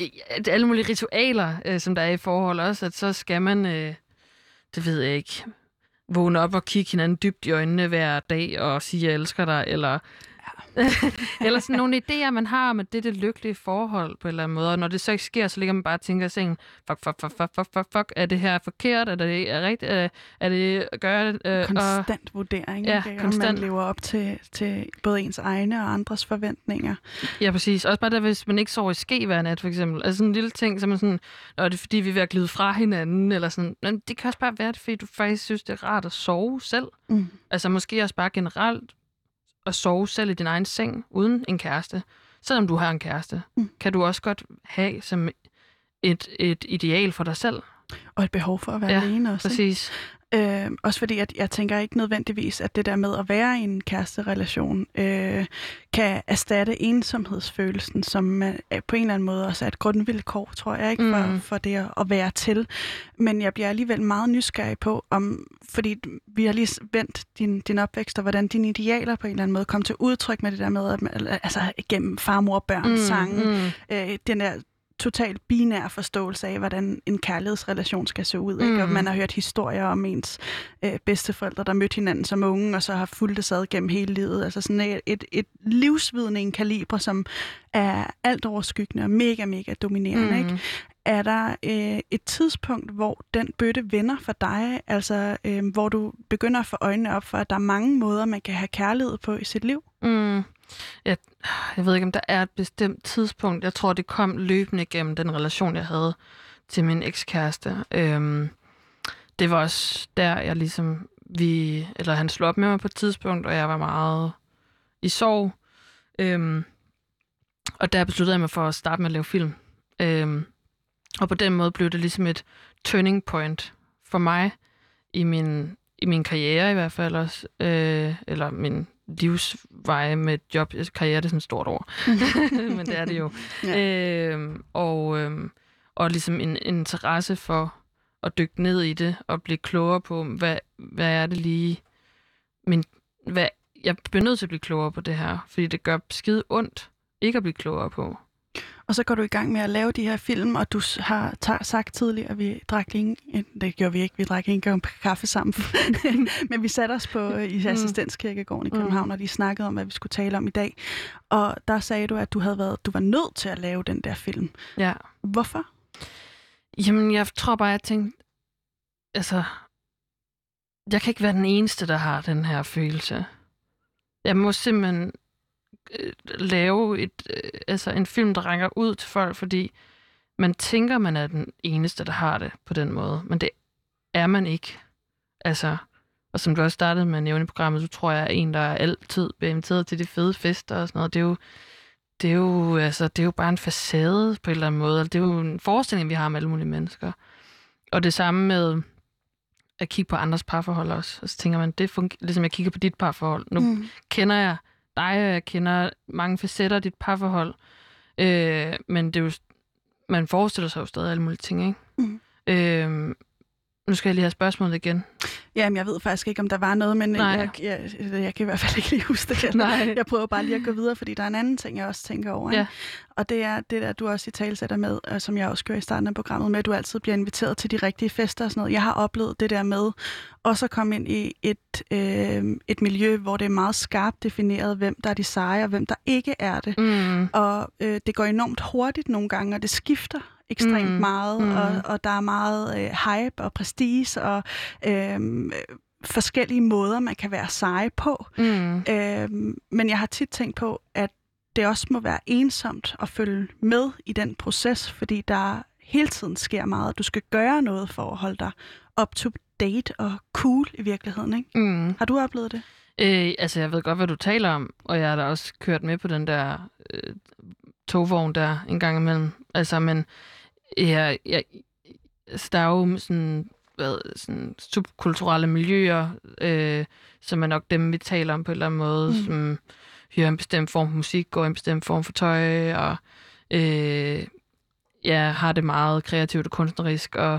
Øh, alle mulige ritualer, øh, som der er i forhold også, at så skal man, øh, det ved jeg ikke, vågne op og kigge hinanden dybt i øjnene hver dag og sige, jeg elsker dig, eller Eller sådan nogle idéer, man har med det, det lykkelige forhold på en eller anden måde. Og når det så ikke sker, så ligger man bare og tænker sig, fuck, fuck, fuck, fuck, fuck, fuck, fuck, er det her forkert? Er det er rigtigt? Er, er det, gør jeg det? Øh, konstant og, vurdering, ja, ikke? konstant. man lever op til, til både ens egne og andres forventninger. Ja, præcis. Også bare der, hvis man ikke sover i ske hver nat, for eksempel. Altså sådan en lille ting, som er sådan, er det fordi, vi er ved at glide fra hinanden, eller sådan. Men det kan også bare være, det, fordi du faktisk synes, det er rart at sove selv. Mm. Altså måske også bare generelt at sove selv i din egen seng uden en kæreste, selvom du har en kæreste, mm. kan du også godt have som et, et ideal for dig selv. Og et behov for at være ja, alene også. præcis. Øh, også fordi, at jeg tænker ikke nødvendigvis, at det der med at være i en kæresterelation øh, kan erstatte ensomhedsfølelsen, som er, på en eller anden måde også er et grundvilkår, tror jeg, ikke for, mm. for det at være til. Men jeg bliver alligevel meget nysgerrig på, om fordi vi har lige vendt din, din opvækst, og hvordan dine idealer på en eller anden måde kom til udtryk med det der med, at, altså gennem farmor børn mm, sange, mm. Øh, den der totalt binær forståelse af, hvordan en kærlighedsrelation skal se ud. Ikke? Mm. Og man har hørt historier om ens øh, bedsteforældre, der mødte hinanden som unge, og så har fulgt det sad gennem hele livet. Altså sådan et, et, et livsvidende en kaliber, som er alt overskyggende og mega, mega dominerende. Mm. Ikke? Er der øh, et tidspunkt, hvor den bøtte vender for dig, altså øh, hvor du begynder at få øjnene op for, at der er mange måder, man kan have kærlighed på i sit liv? Mm. Jeg, jeg ved ikke, om der er et bestemt tidspunkt. Jeg tror, det kom løbende gennem den relation, jeg havde til min ekskæreste. Øhm, det var også der, jeg ligesom... Vi, eller han slog op med mig på et tidspunkt, og jeg var meget i sorg. Øhm, og der besluttede jeg mig for at starte med at lave film. Øhm, og på den måde blev det ligesom et turning point for mig i min, i min karriere i hvert fald også. Øh, eller min livsveje med job. Altså, Karriere det er sådan et stort ord, men det er det jo. Ja. Øhm, og, øhm, og ligesom en, en interesse for at dykke ned i det og blive klogere på, hvad, hvad er det lige, min, hvad, jeg bliver nødt til at blive klogere på det her, fordi det gør skide ondt ikke at blive klogere på. Og så går du i gang med at lave de her film, og du har ta- sagt tidligere, at vi drak lige en, det gjorde vi ikke, vi drak en gang kaffe sammen, men vi satte os på øh, i assistenskirkegården i København, og de snakkede om, hvad vi skulle tale om i dag. Og der sagde du, at du havde været, du var nødt til at lave den der film. Ja. Hvorfor? Jamen, jeg tror bare, jeg tænkte, altså, jeg kan ikke være den eneste, der har den her følelse. Jeg må simpelthen øh, lave et, øh, altså en film, der rækker ud til folk, fordi man tænker, man er den eneste, der har det på den måde, men det er man ikke. Altså, og som du også startede med at nævne i programmet, så tror jeg, at en, der altid bliver inviteret til de fede fester og sådan noget, det er jo, det er jo, altså, det er jo bare en facade på en eller anden måde. Det er jo en forestilling, vi har om alle mulige mennesker. Og det samme med at kigge på andres parforhold også. Og så tænker man, det fungerer, ligesom jeg kigger på dit parforhold. Nu mm. kender jeg dig, og jeg kender mange facetter af dit parforhold. Øh, men det er jo, man forestiller sig jo stadig alle mulige ting, ikke? Mm. Øh, nu skal jeg lige have spørgsmålet igen. Jamen, jeg ved faktisk ikke, om der var noget, men Nej. jeg, jeg, jeg kan i hvert fald ikke lige huske det. Nej. Jeg prøver bare lige at gå videre, fordi der er en anden ting, jeg også tænker over. Ikke? Ja. Og det er det der, du også i tale sætter med, og som jeg også gør i starten af programmet, med at du altid bliver inviteret til de rigtige fester og sådan noget. Jeg har oplevet det der med også at komme ind i et, øh, et miljø, hvor det er meget skarpt defineret, hvem der er de seje, og hvem der ikke er det. Mm. Og øh, det går enormt hurtigt nogle gange, og det skifter ekstremt Mm. meget, Mm. og, og der er meget øh, hype og prestige og øh, forskellige måder, man kan være seje på. Mm. Øh, men jeg har tit tænkt på, at det også må være ensomt at følge med i den proces, fordi der hele tiden sker meget. Du skal gøre noget for at holde dig up to date og cool i virkeligheden. Ikke? Mm. Har du oplevet det? Øh, altså, jeg ved godt, hvad du taler om, og jeg har da også kørt med på den der øh, togvogn der en gang imellem. Altså, men jeg, jeg, altså, der er jo sådan, hvad, sådan subkulturelle miljøer, øh, som er nok dem, vi taler om på en eller anden måde, Mm. som hører en bestemt form for musik, går en bestemt form for tøj, og øh, ja, har det meget kreativt og kunstnerisk, og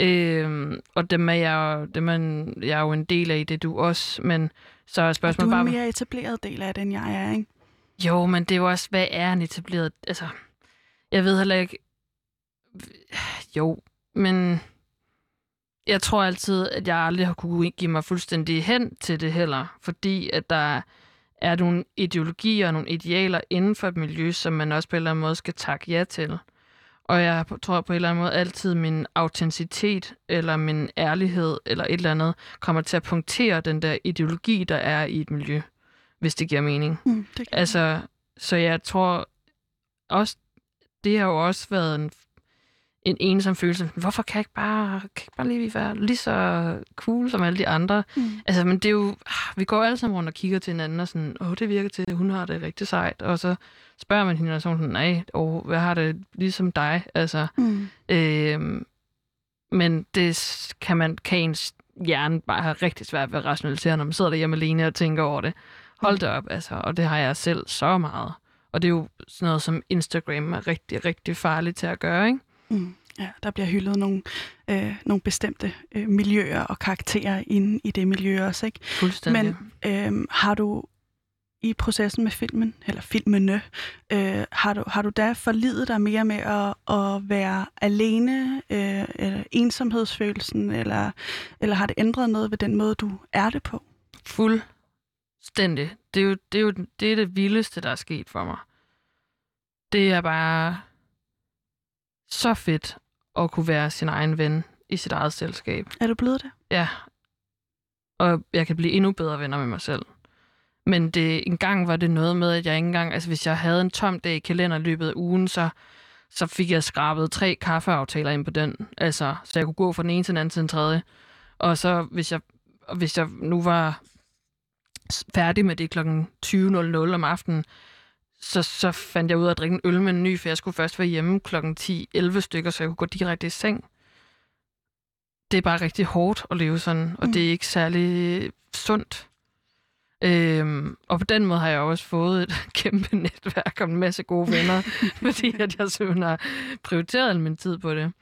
Øh, og dem er jeg, jo- dem er, jeg er jo en del af det, du også, men så er Og du spørgsmålet er bare... en mere etableret del af det, end jeg er, ikke? Jo, men det er jo også, hvad er en etableret... Altså, jeg ved heller ikke... Jo, men jeg tror altid, at jeg aldrig har kunne give mig fuldstændig hen til det heller, fordi at der er nogle ideologier og nogle idealer inden for et miljø, som man også på en eller anden måde skal takke ja til. Og jeg tror på en eller anden måde altid, min autenticitet eller min ærlighed eller et eller andet kommer til at punktere den der ideologi, der er i et miljø, hvis det giver mening. Mm, det Altså, så jeg tror også, det har jo også været en, en ensom følelse. Hvorfor kan jeg ikke bare, kan jeg ikke bare lige være lige så cool som alle de andre? Mm. Altså, men det er jo, ah, vi går alle sammen rundt og kigger til hinanden og sådan, åh, det virker til, at hun har det rigtig sejt. Og så spørger man hende, og så sådan, nej, åh, hvad har det ligesom dig? Altså, Mm. Øhm, men det kan man kan ens hjerne bare have rigtig svært ved at rationalisere, når man sidder derhjemme alene og tænker over det. Hold det op, altså. Og det har jeg selv så meget. Og det er jo sådan noget, som Instagram er rigtig, rigtig farligt til at gøre, ikke? Mm. Ja, der bliver hyldet nogle, øh, nogle bestemte øh, miljøer og karakterer inde i det miljø også, ikke? Fuldstændig. Men øh, har du i processen med filmen, eller filmene, øh, har, du, har du da forlidet dig mere med at, at være alene, øh, eller ensomhedsfølelsen, eller, eller har det ændret noget ved den måde, du er det på? Fuldstændig. Det er jo det, er jo, det, er det vildeste, der er sket for mig. Det er bare så fedt at kunne være sin egen ven i sit eget selskab. Er du blevet det? Ja. Og jeg kan blive endnu bedre venner med mig selv. Men det, en gang var det noget med, at jeg ikke engang... Altså, hvis jeg havde en tom dag i kalender i løbet af ugen, så, så fik jeg skrabet tre kaffeaftaler ind på den. Altså, så jeg kunne gå fra den ene til den anden til den tredje. Og så, hvis jeg, hvis jeg nu var færdig med det kl. 20.00 om aftenen, så, så fandt jeg ud af at drikke en øl med en ny, for jeg skulle først være hjemme kl. 10-11 stykker, så jeg kunne gå direkte i seng. Det er bare rigtig hårdt at leve sådan, og Mm. det er ikke særlig sundt. Øhm, og på den måde har jeg også fået et kæmpe netværk og en masse gode venner, fordi at jeg simpelthen har prioriteret al min tid på det.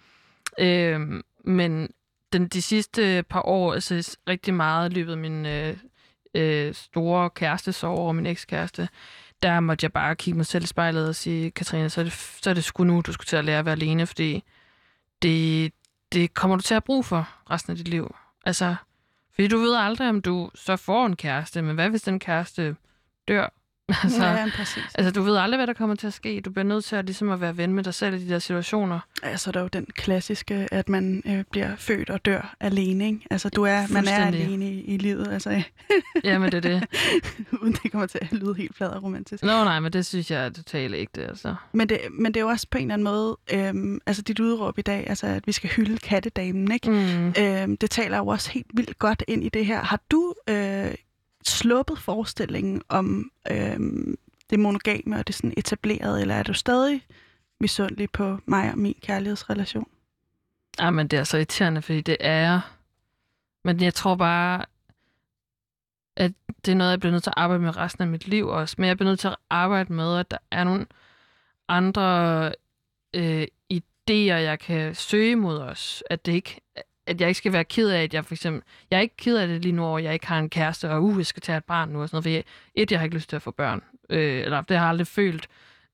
Øhm, men den, de sidste par år, altså rigtig meget i løbet af min øh, øh, store kærestesorg over min ekskæreste, der måtte jeg bare kigge mig selv i spejlet og sige, Katrine, så er det, så er det sgu nu, du skulle til at lære at være alene, fordi det, det kommer du til at have brug for resten af dit liv. Altså, fordi du ved aldrig, om du så får en kæreste, men hvad hvis den kæreste dør? Altså, ja, præcis. altså, du ved aldrig, hvad der kommer til at ske. Du bliver nødt til at, ligesom at være ven med dig selv i de der situationer. Altså, der er jo den klassiske, at man øh, bliver født og dør alene, ikke? Altså, du er, man er alene i, i livet, altså, Jamen, det er det. uden det kommer til at lyde helt flad og romantisk. Nå nej, men det synes jeg er totalt ikke det, altså. Men det, men det er jo også på en eller anden måde, øhm, altså dit udråb i dag, altså at vi skal hylde kattedamen, ikke? Mm. Øhm, det taler jo også helt vildt godt ind i det her. Har du øh, sluppet forestillingen om øhm, det monogame og det sådan etableret, eller er du stadig misundelig på mig og min kærlighedsrelation? Ej, men det er så irriterende, fordi det er jeg. Men jeg tror bare, at det er noget, jeg bliver nødt til at arbejde med resten af mit liv også. Men jeg bliver nødt til at arbejde med, at der er nogle andre øh, idéer, jeg kan søge mod os. At det ikke at jeg ikke skal være ked af, at jeg for eksempel... Jeg er ikke ked af det lige nu, hvor jeg ikke har en kæreste, og uh, jeg skal tage et barn nu og sådan noget. For jeg, et, jeg har ikke lyst til at få børn. Øh, eller det har jeg aldrig følt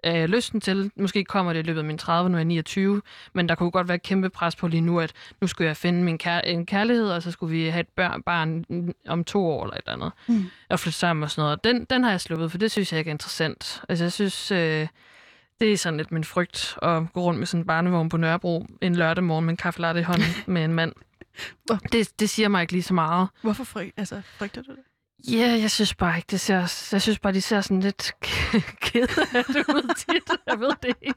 øh, lysten til. Måske kommer det i løbet af min 30, nu er jeg 29. Men der kunne godt være et kæmpe pres på lige nu, at nu skulle jeg finde min kær- en kærlighed, og så skulle vi have et børn, barn om to år eller et eller andet. Mm. Og flytte sammen og sådan noget. Den, den har jeg sluppet, for det synes jeg ikke er interessant. Altså jeg synes... Øh, det er sådan lidt min frygt at gå rundt med sådan en barnevogn på Nørrebro en lørdag morgen med en kaffe latte i hånden med en mand. Hvor- Det, det siger mig ikke lige så meget. Hvorfor fry, altså, frygter du det? Ja, yeah, jeg synes bare ikke, det ser... Jeg synes bare, de ser sådan lidt ked af det ud tit. Jeg ved det ikke.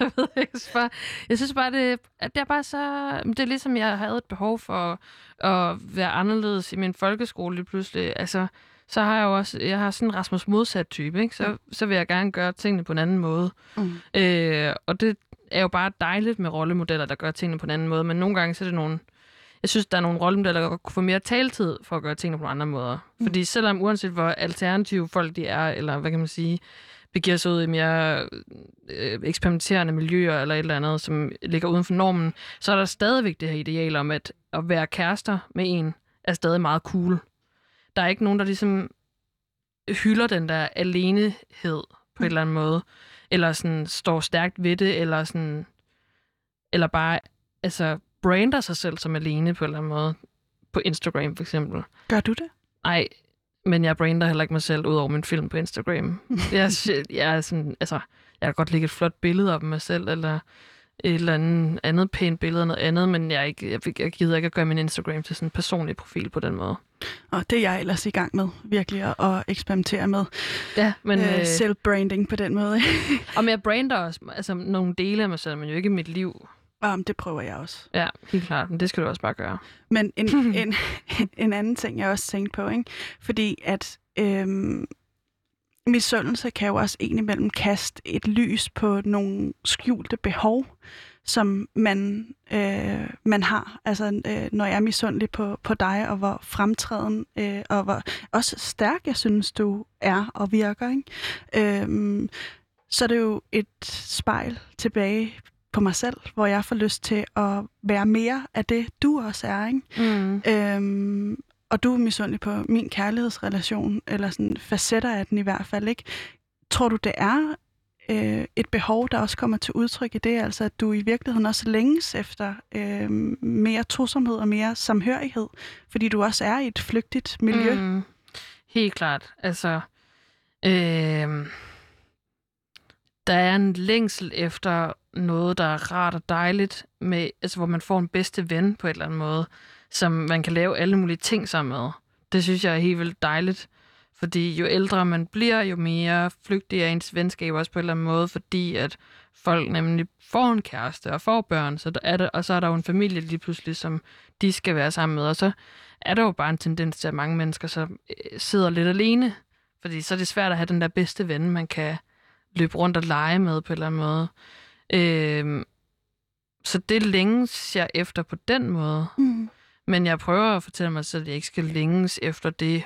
Jeg ved ikke. Jeg synes bare, jeg synes bare det, at det er bare så... Det er ligesom, jeg havde et behov for at være anderledes i min folkeskole lige pludselig. Altså, så har jeg jo også... Jeg har sådan en Rasmus modsat type, ikke? Så, så vil jeg gerne gøre tingene på en anden måde. Mm. Øh, og det er jo bare dejligt med rollemodeller, der gør tingene på en anden måde, men nogle gange så er det nogle... Jeg synes, der er nogle rollemodeller, der kunne få mere taletid for at gøre tingene på andre måder. Mm. Fordi selvom uanset hvor alternative folk de er, eller hvad kan man sige, begiver sig ud i mere øh, eksperimenterende miljøer eller et eller andet, som ligger uden for normen, så er der stadigvæk det her ideal om, at at være kærester med en er stadig meget cool. Der er ikke nogen, der ligesom hylder den der alenehed på en eller anden måde, eller sådan står stærkt ved det, eller sådan, eller bare altså brander sig selv som alene på en eller anden måde. På Instagram for eksempel. Gør du det? Nej, men jeg brander heller ikke mig selv ud over min film på Instagram. jeg, jeg er sådan, altså, jeg kan godt lægge et flot billede af mig selv, eller et eller andet, andet pænt billede af noget andet, men jeg, ikke, jeg, jeg gider ikke at gøre min Instagram til sådan en personlig profil på den måde. Og det er jeg ellers i gang med, virkelig at, at eksperimentere med. Ja, men øh, øh, Self-branding på den måde. og jeg brander også altså, nogle dele af mig selv, men jo ikke mit liv. um, det prøver jeg også. Ja, helt klart, men det skal du også bare gøre. Men en, en, en anden ting, jeg også tænkte på, ikke? fordi at øhm, misundelse kan jo også indimellem kaste et lys på nogle skjulte behov, som man, øh, man har. Altså, øh, når jeg er misundelig på, på dig, og hvor fremtræden, øh, og hvor også stærk, jeg synes, du er og virker, ikke? Øhm, så er det jo et spejl tilbage på mig selv, hvor jeg får lyst til at være mere af det, du også er. Ikke? Mm. Øhm, og du er misundelig på min kærlighedsrelation, eller sådan facetter af den i hvert fald, ikke? Tror du, det er øh, et behov, der også kommer til udtryk i det, altså at du i virkeligheden også længes efter øh, mere tosomhed og mere samhørighed, fordi du også er i et flygtigt miljø? Mm, helt klart. Altså, øh, der er en længsel efter noget, der er rart og dejligt, med, altså, hvor man får en bedste ven på et eller andet måde, som man kan lave alle mulige ting sammen med. Det synes jeg er helt vildt dejligt. Fordi jo ældre man bliver, jo mere flygtig er ens venskab også på en eller anden måde, fordi at folk nemlig får en kæreste og får børn, så der er det, og så er der jo en familie lige pludselig, som de skal være sammen med, og så er der jo bare en tendens til, at mange mennesker så øh, sidder lidt alene, fordi så er det svært at have den der bedste ven, man kan løbe rundt og lege med på en eller anden måde. Øh, så det længes jeg efter på den måde. Mm. Men jeg prøver at fortælle mig selv, at jeg ikke skal længes efter det,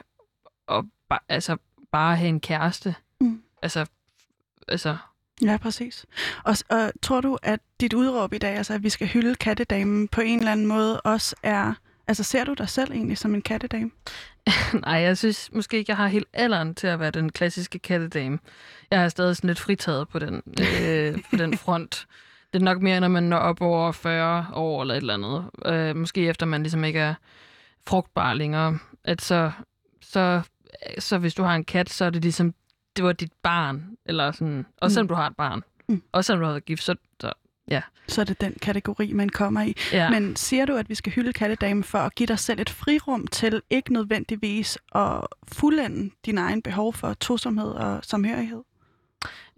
og ba- altså, bare have en kæreste. Mm. Altså, altså, Ja, præcis. Og, og tror du, at dit udråb i dag, altså at vi skal hylde kattedamen, på en eller anden måde også er... Altså ser du dig selv egentlig som en kattedame? nej, jeg synes måske ikke, jeg har helt alderen til at være den klassiske kattedame. Jeg er stadig sådan lidt fritaget på den, øh, på den front. Det er nok mere, når man når op over 40 år eller et eller andet. Øh, måske efter man ligesom ikke er frugtbar længere. At så, så, så hvis du har en kat, så er det ligesom, det var dit barn. Eller sådan, også selvom Mm. du har et barn. Mm. Også selvom du har været gift, så, så Så er det den kategori, man kommer i. ja. Men siger du, at vi skal hylde kattedamen for at give dig selv et frirum til ikke nødvendigvis at fuldende din egen behov for tosomhed og samhørighed?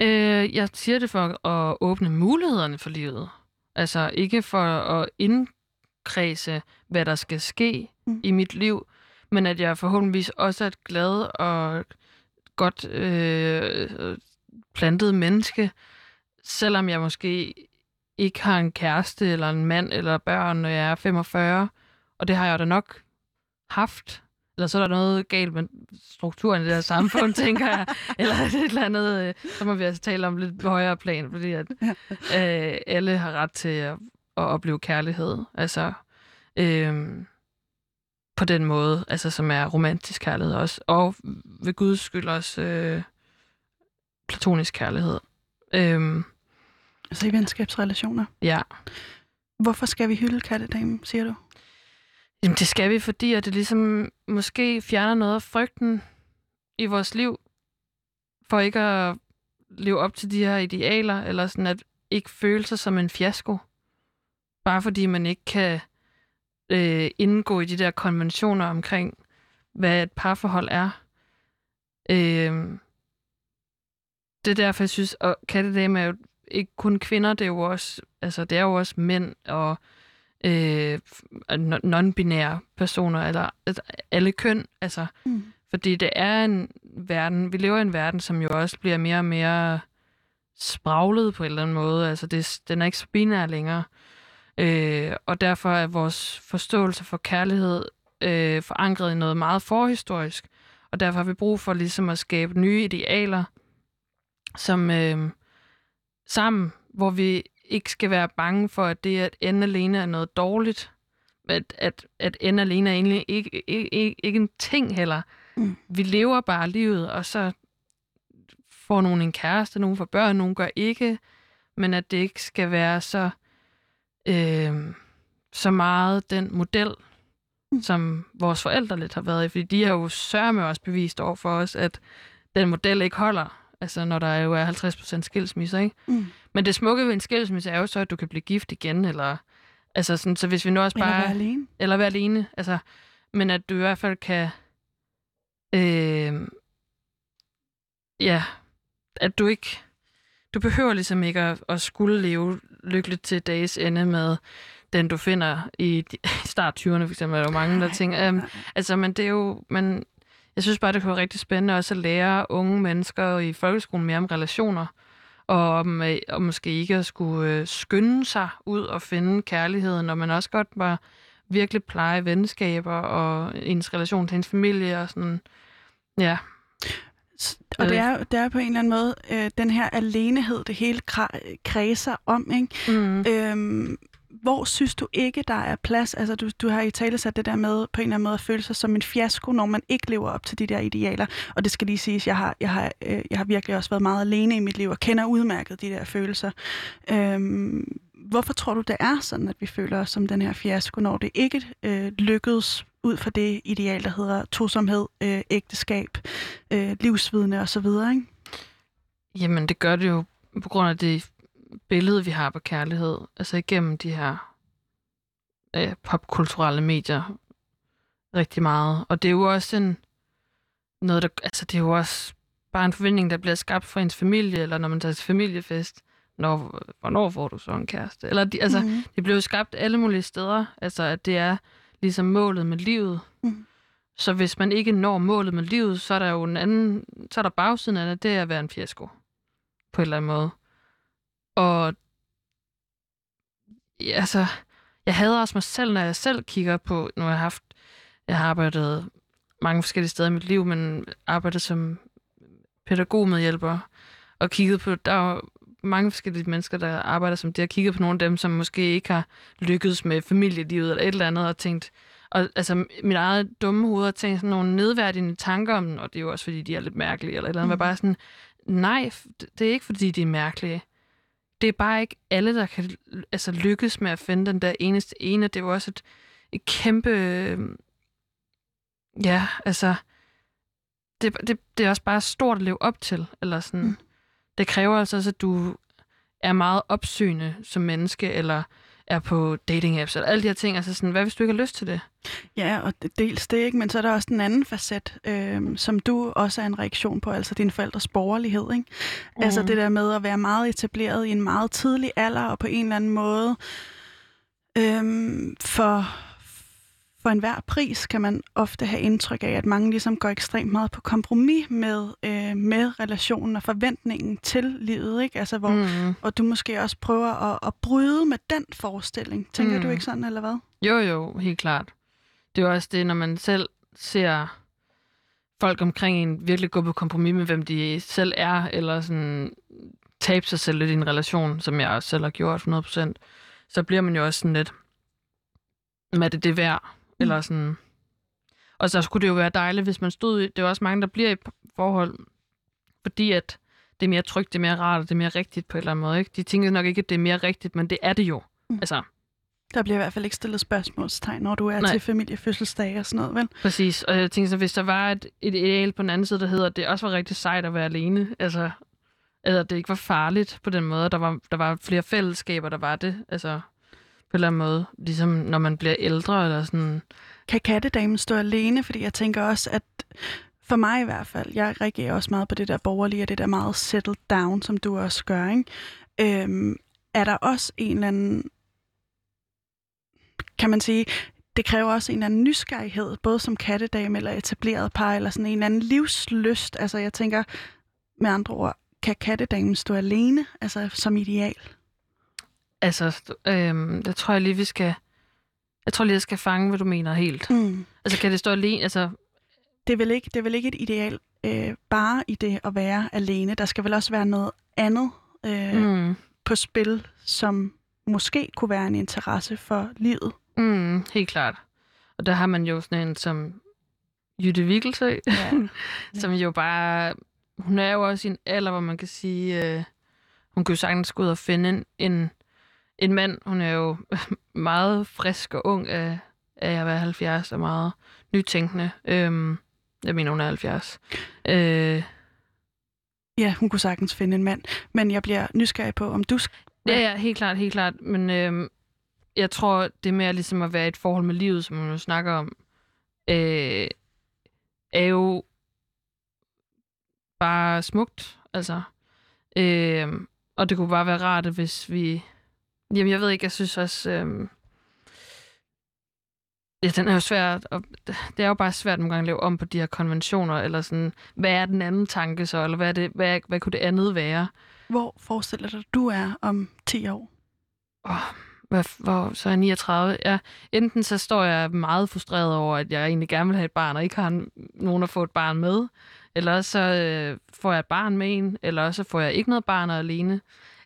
Øh, jeg siger det for at åbne mulighederne for livet. Altså ikke for at indkredse, hvad der skal ske Mm. mm. i mit liv, men at jeg forhåbentligvis også er et glad og godt øh, plantet menneske, selvom jeg måske ikke har en kæreste eller en mand eller børn, når jeg er 45, og det har jeg da nok haft. Eller så er der noget galt med strukturen i det her samfund, tænker jeg. Eller et eller andet, øh, så må vi altså tale om lidt højere plan, fordi at, øh, alle har ret til at, at opleve kærlighed. Altså, øh, på den måde, altså som er romantisk kærlighed også. Og ved Guds skyld også øh, platonisk kærlighed. Øh, Altså i venskabsrelationer. ja. Hvorfor skal vi hylde kattedamen, siger du? Jamen, det skal vi, fordi at det ligesom måske fjerner noget af frygten i vores liv, for ikke at leve op til de her idealer, eller sådan at ikke føle sig som en fiasko. Bare fordi man ikke kan øh, indgå i de der konventioner omkring, hvad et parforhold er. Øh, det er derfor, jeg synes, og kattedame er jo ikke kun kvinder, det er jo også, altså, det er jo også mænd og øh, non- non-binære personer, eller altså, alle køn, altså, Mm. fordi det er en verden, vi lever i en verden, som jo også bliver mere og mere spraglet på en eller anden måde, altså det, den er ikke så binær længere, øh, og derfor er vores forståelse for kærlighed øh, forankret i noget meget forhistorisk, og derfor har vi brug for ligesom at skabe nye idealer, som øh, sammen, hvor vi ikke skal være bange for, at det at ende alene er noget dårligt. At, at, at ende alene er egentlig ikke, ikke, ikke, ikke en ting heller. Mm. Vi lever bare livet, og så får nogen en kæreste, nogen får børn, nogen gør ikke. Men at det ikke skal være så, øh, så meget den model, Mm. som vores forældre lidt har været i. Fordi de har jo sørme også bevist over for os, at den model ikke holder. Altså når der jo er 50% skilsmisser, ikke? Mm. Men det smukke ved en skilsmisse er jo så, at du kan blive gift igen, eller... Altså sådan, så hvis vi nu også Eller bare... være alene. Eller være alene, altså... Men at du i hvert fald kan... Øh, ja, at du ikke... Du behøver ligesom ikke at, at skulle leve lykkeligt til dages ende med den, du finder i, i start 20'erne, for eksempel. Er der jo mange, der tænker... Um, altså, men det er jo... Men jeg synes bare, det kunne være rigtig spændende også at lære unge mennesker i folkeskolen mere om relationer og om, øh, om måske ikke at skulle øh, skynde sig ud og finde kærligheden, og man også godt var virkelig pleje venskaber og ens relation til ens familie og sådan, ja. Og det er, det er på en eller anden måde øh, den her alenehed, det hele kredser om, ikke? Mm. Øhm, hvor synes du ikke, der er plads? Altså, du, du har i tale sat det der med på en eller anden måde at føle sig som en fiasko, når man ikke lever op til de der idealer. Og det skal lige siges, jeg har, jeg har, øh, jeg har virkelig også været meget alene i mit liv og kender udmærket de der følelser. Øhm, hvorfor tror du, det er sådan, at vi føler os som den her fiasko, når det ikke øh, lykkedes ud fra det ideal, der hedder tosomhed, øh, ægteskab, øh, livsvidende osv., ikke? Jamen, det gør det jo på grund af det billede, vi har på kærlighed. Altså igennem de her øh, popkulturelle medier rigtig meget. Og det er jo også en, noget, der, altså det er jo også bare en forventning, der bliver skabt for ens familie, eller når man tager til familiefest, når, hvornår får du så en kæreste? Eller de, altså, mm. det bliver jo skabt alle mulige steder, altså at det er ligesom målet med livet. Mm. Så hvis man ikke når målet med livet, så er der jo en anden, så er der bagsiden af det, det er at være en fiasko. På en eller anden måde. Og ja, altså, jeg hader også mig selv, når jeg selv kigger på, nu har jeg haft, jeg har arbejdet mange forskellige steder i mit liv, men arbejdet som pædagogmedhjælper, og kigget på, der er mange forskellige mennesker, der arbejder som det, og kigget på nogle af dem, som måske ikke har lykkedes med familielivet eller et eller andet, og tænkt, og altså mit eget dumme hoved har tænkt sådan nogle nedværdigende tanker om og det er jo også fordi, de er lidt mærkelige, eller et eller andet, mm. bare sådan, nej, det er ikke fordi, de er mærkelige det er bare ikke alle, der kan altså, lykkes med at finde den der eneste ene. Det er jo også et, et kæmpe... Ja, altså... Det, det, det er også bare stort at leve op til. Eller sådan. Mm. Det kræver altså også, at du er meget opsøgende som menneske, eller er på dating apps, eller alle de her ting. Altså sådan, hvad hvis du ikke har lyst til det? Ja, og dels det, ikke? men så er der også den anden facet, øh, som du også er en reaktion på, altså din forældres borgerlighed. Ikke? Mm. Altså det der med at være meget etableret i en meget tidlig alder, og på en eller anden måde øh, for for enhver pris kan man ofte have indtryk af, at mange ligesom går ekstremt meget på kompromis med, øh, med relationen og forventningen til livet, ikke? Altså, hvor, mm. og du måske også prøver at, at bryde med den forestilling. Tænker mm. du ikke sådan, eller hvad? Jo, jo, helt klart. Det er jo også det, når man selv ser folk omkring en virkelig gå på kompromis med, hvem de selv er, eller sådan tabe sig selv lidt i en relation, som jeg også selv har gjort 100%, så bliver man jo også sådan lidt, hvad er det det værd? Eller sådan... Og så skulle det jo være dejligt, hvis man stod i... Det er også mange, der bliver i forhold, fordi at det er mere trygt, det er mere rart, og det er mere rigtigt på en eller anden måde. Ikke? De tænker nok ikke, at det er mere rigtigt, men det er det jo. Mm. Altså, der bliver i hvert fald ikke stillet spørgsmålstegn, når du er Nej. til familiefødselsdag og sådan noget, vel? Præcis, og jeg tænker så, hvis der var et, et ideal på den anden side, der hedder, at det også var rigtig sejt at være alene, altså, eller det ikke var farligt på den måde, der var, der var flere fællesskaber, der var det, altså, en eller anden måde. Ligesom når man bliver ældre eller sådan. Kan kattedamen stå alene? Fordi jeg tænker også, at for mig i hvert fald, jeg reagerer også meget på det der borgerlige og det der meget settled down, som du også gør. Ikke? Øhm, er der også en eller anden, kan man sige, det kræver også en eller anden nysgerrighed, både som kattedame eller etableret par, eller sådan en eller anden livsløst. Altså jeg tænker, med andre ord, kan kattedamen stå alene, altså som ideal? Altså, øhm, der tror jeg lige, vi skal... Jeg tror lige, jeg skal fange, hvad du mener helt. Mm. Altså, kan det stå alene? Altså... Det, er vel ikke, det er vel ikke et ideal øh, bare i det at være alene. Der skal vel også være noget andet øh, mm. på spil, som måske kunne være en interesse for livet. Mm, helt klart. Og der har man jo sådan en som Jytte Wikkelsø, ja. som jo bare... Hun er jo også i en alder, hvor man kan sige... Øh, hun kan jo sagtens gå ud og finde en, en en mand, hun er jo meget frisk og ung af, af at være 70 og meget nytænkende. Øhm, jeg mener, hun er 70. Øh, ja, hun kunne sagtens finde en mand. Men jeg bliver nysgerrig på, om du... Ja, ja, helt klart, helt klart. Men øhm, jeg tror, det er mere ligesom at være i et forhold med livet, som man jo snakker om, øh, er jo bare smukt. Altså, øh, og det kunne bare være rart, hvis vi Jamen, jeg ved ikke, jeg synes også... Øhm... Ja, den er jo svær, og det er jo bare svært nogle gange at lave om på de her konventioner, eller sådan, hvad er den anden tanke så, eller hvad, er det, hvad, hvad kunne det andet være? Hvor forestiller du, du er om 10 år? Oh, hvad, hvor, så er jeg 39. Ja, enten så står jeg meget frustreret over, at jeg egentlig gerne vil have et barn, og ikke har nogen at få et barn med, eller så øh, får jeg et barn med en, eller så får jeg ikke noget barn alene.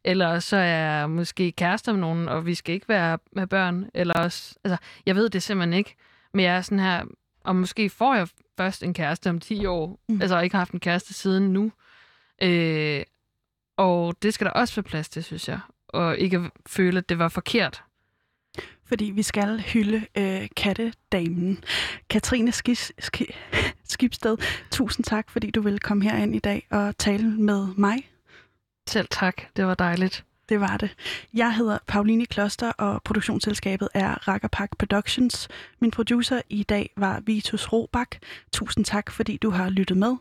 Eller så er jeg måske kærester med nogen, og vi skal ikke være med børn, eller også, altså, jeg ved det simpelthen ikke, men jeg er sådan her, og måske får jeg først en kæreste om 10 år, mm. altså ikke har haft en kæreste siden nu, øh, og det skal der også være plads til, synes jeg, og ikke føle, at det var forkert. Fordi vi skal hylde øh, kattedamen. Katrine Skis, Sk Skibsted, tusind tak, fordi du ville komme herind i dag og tale med mig. Selv tak, det var dejligt. Det var det. Jeg hedder Pauline Kloster, og produktionsselskabet er Rakkerpak Productions. Min producer i dag var Vitus Robak. Tusind tak, fordi du har lyttet med.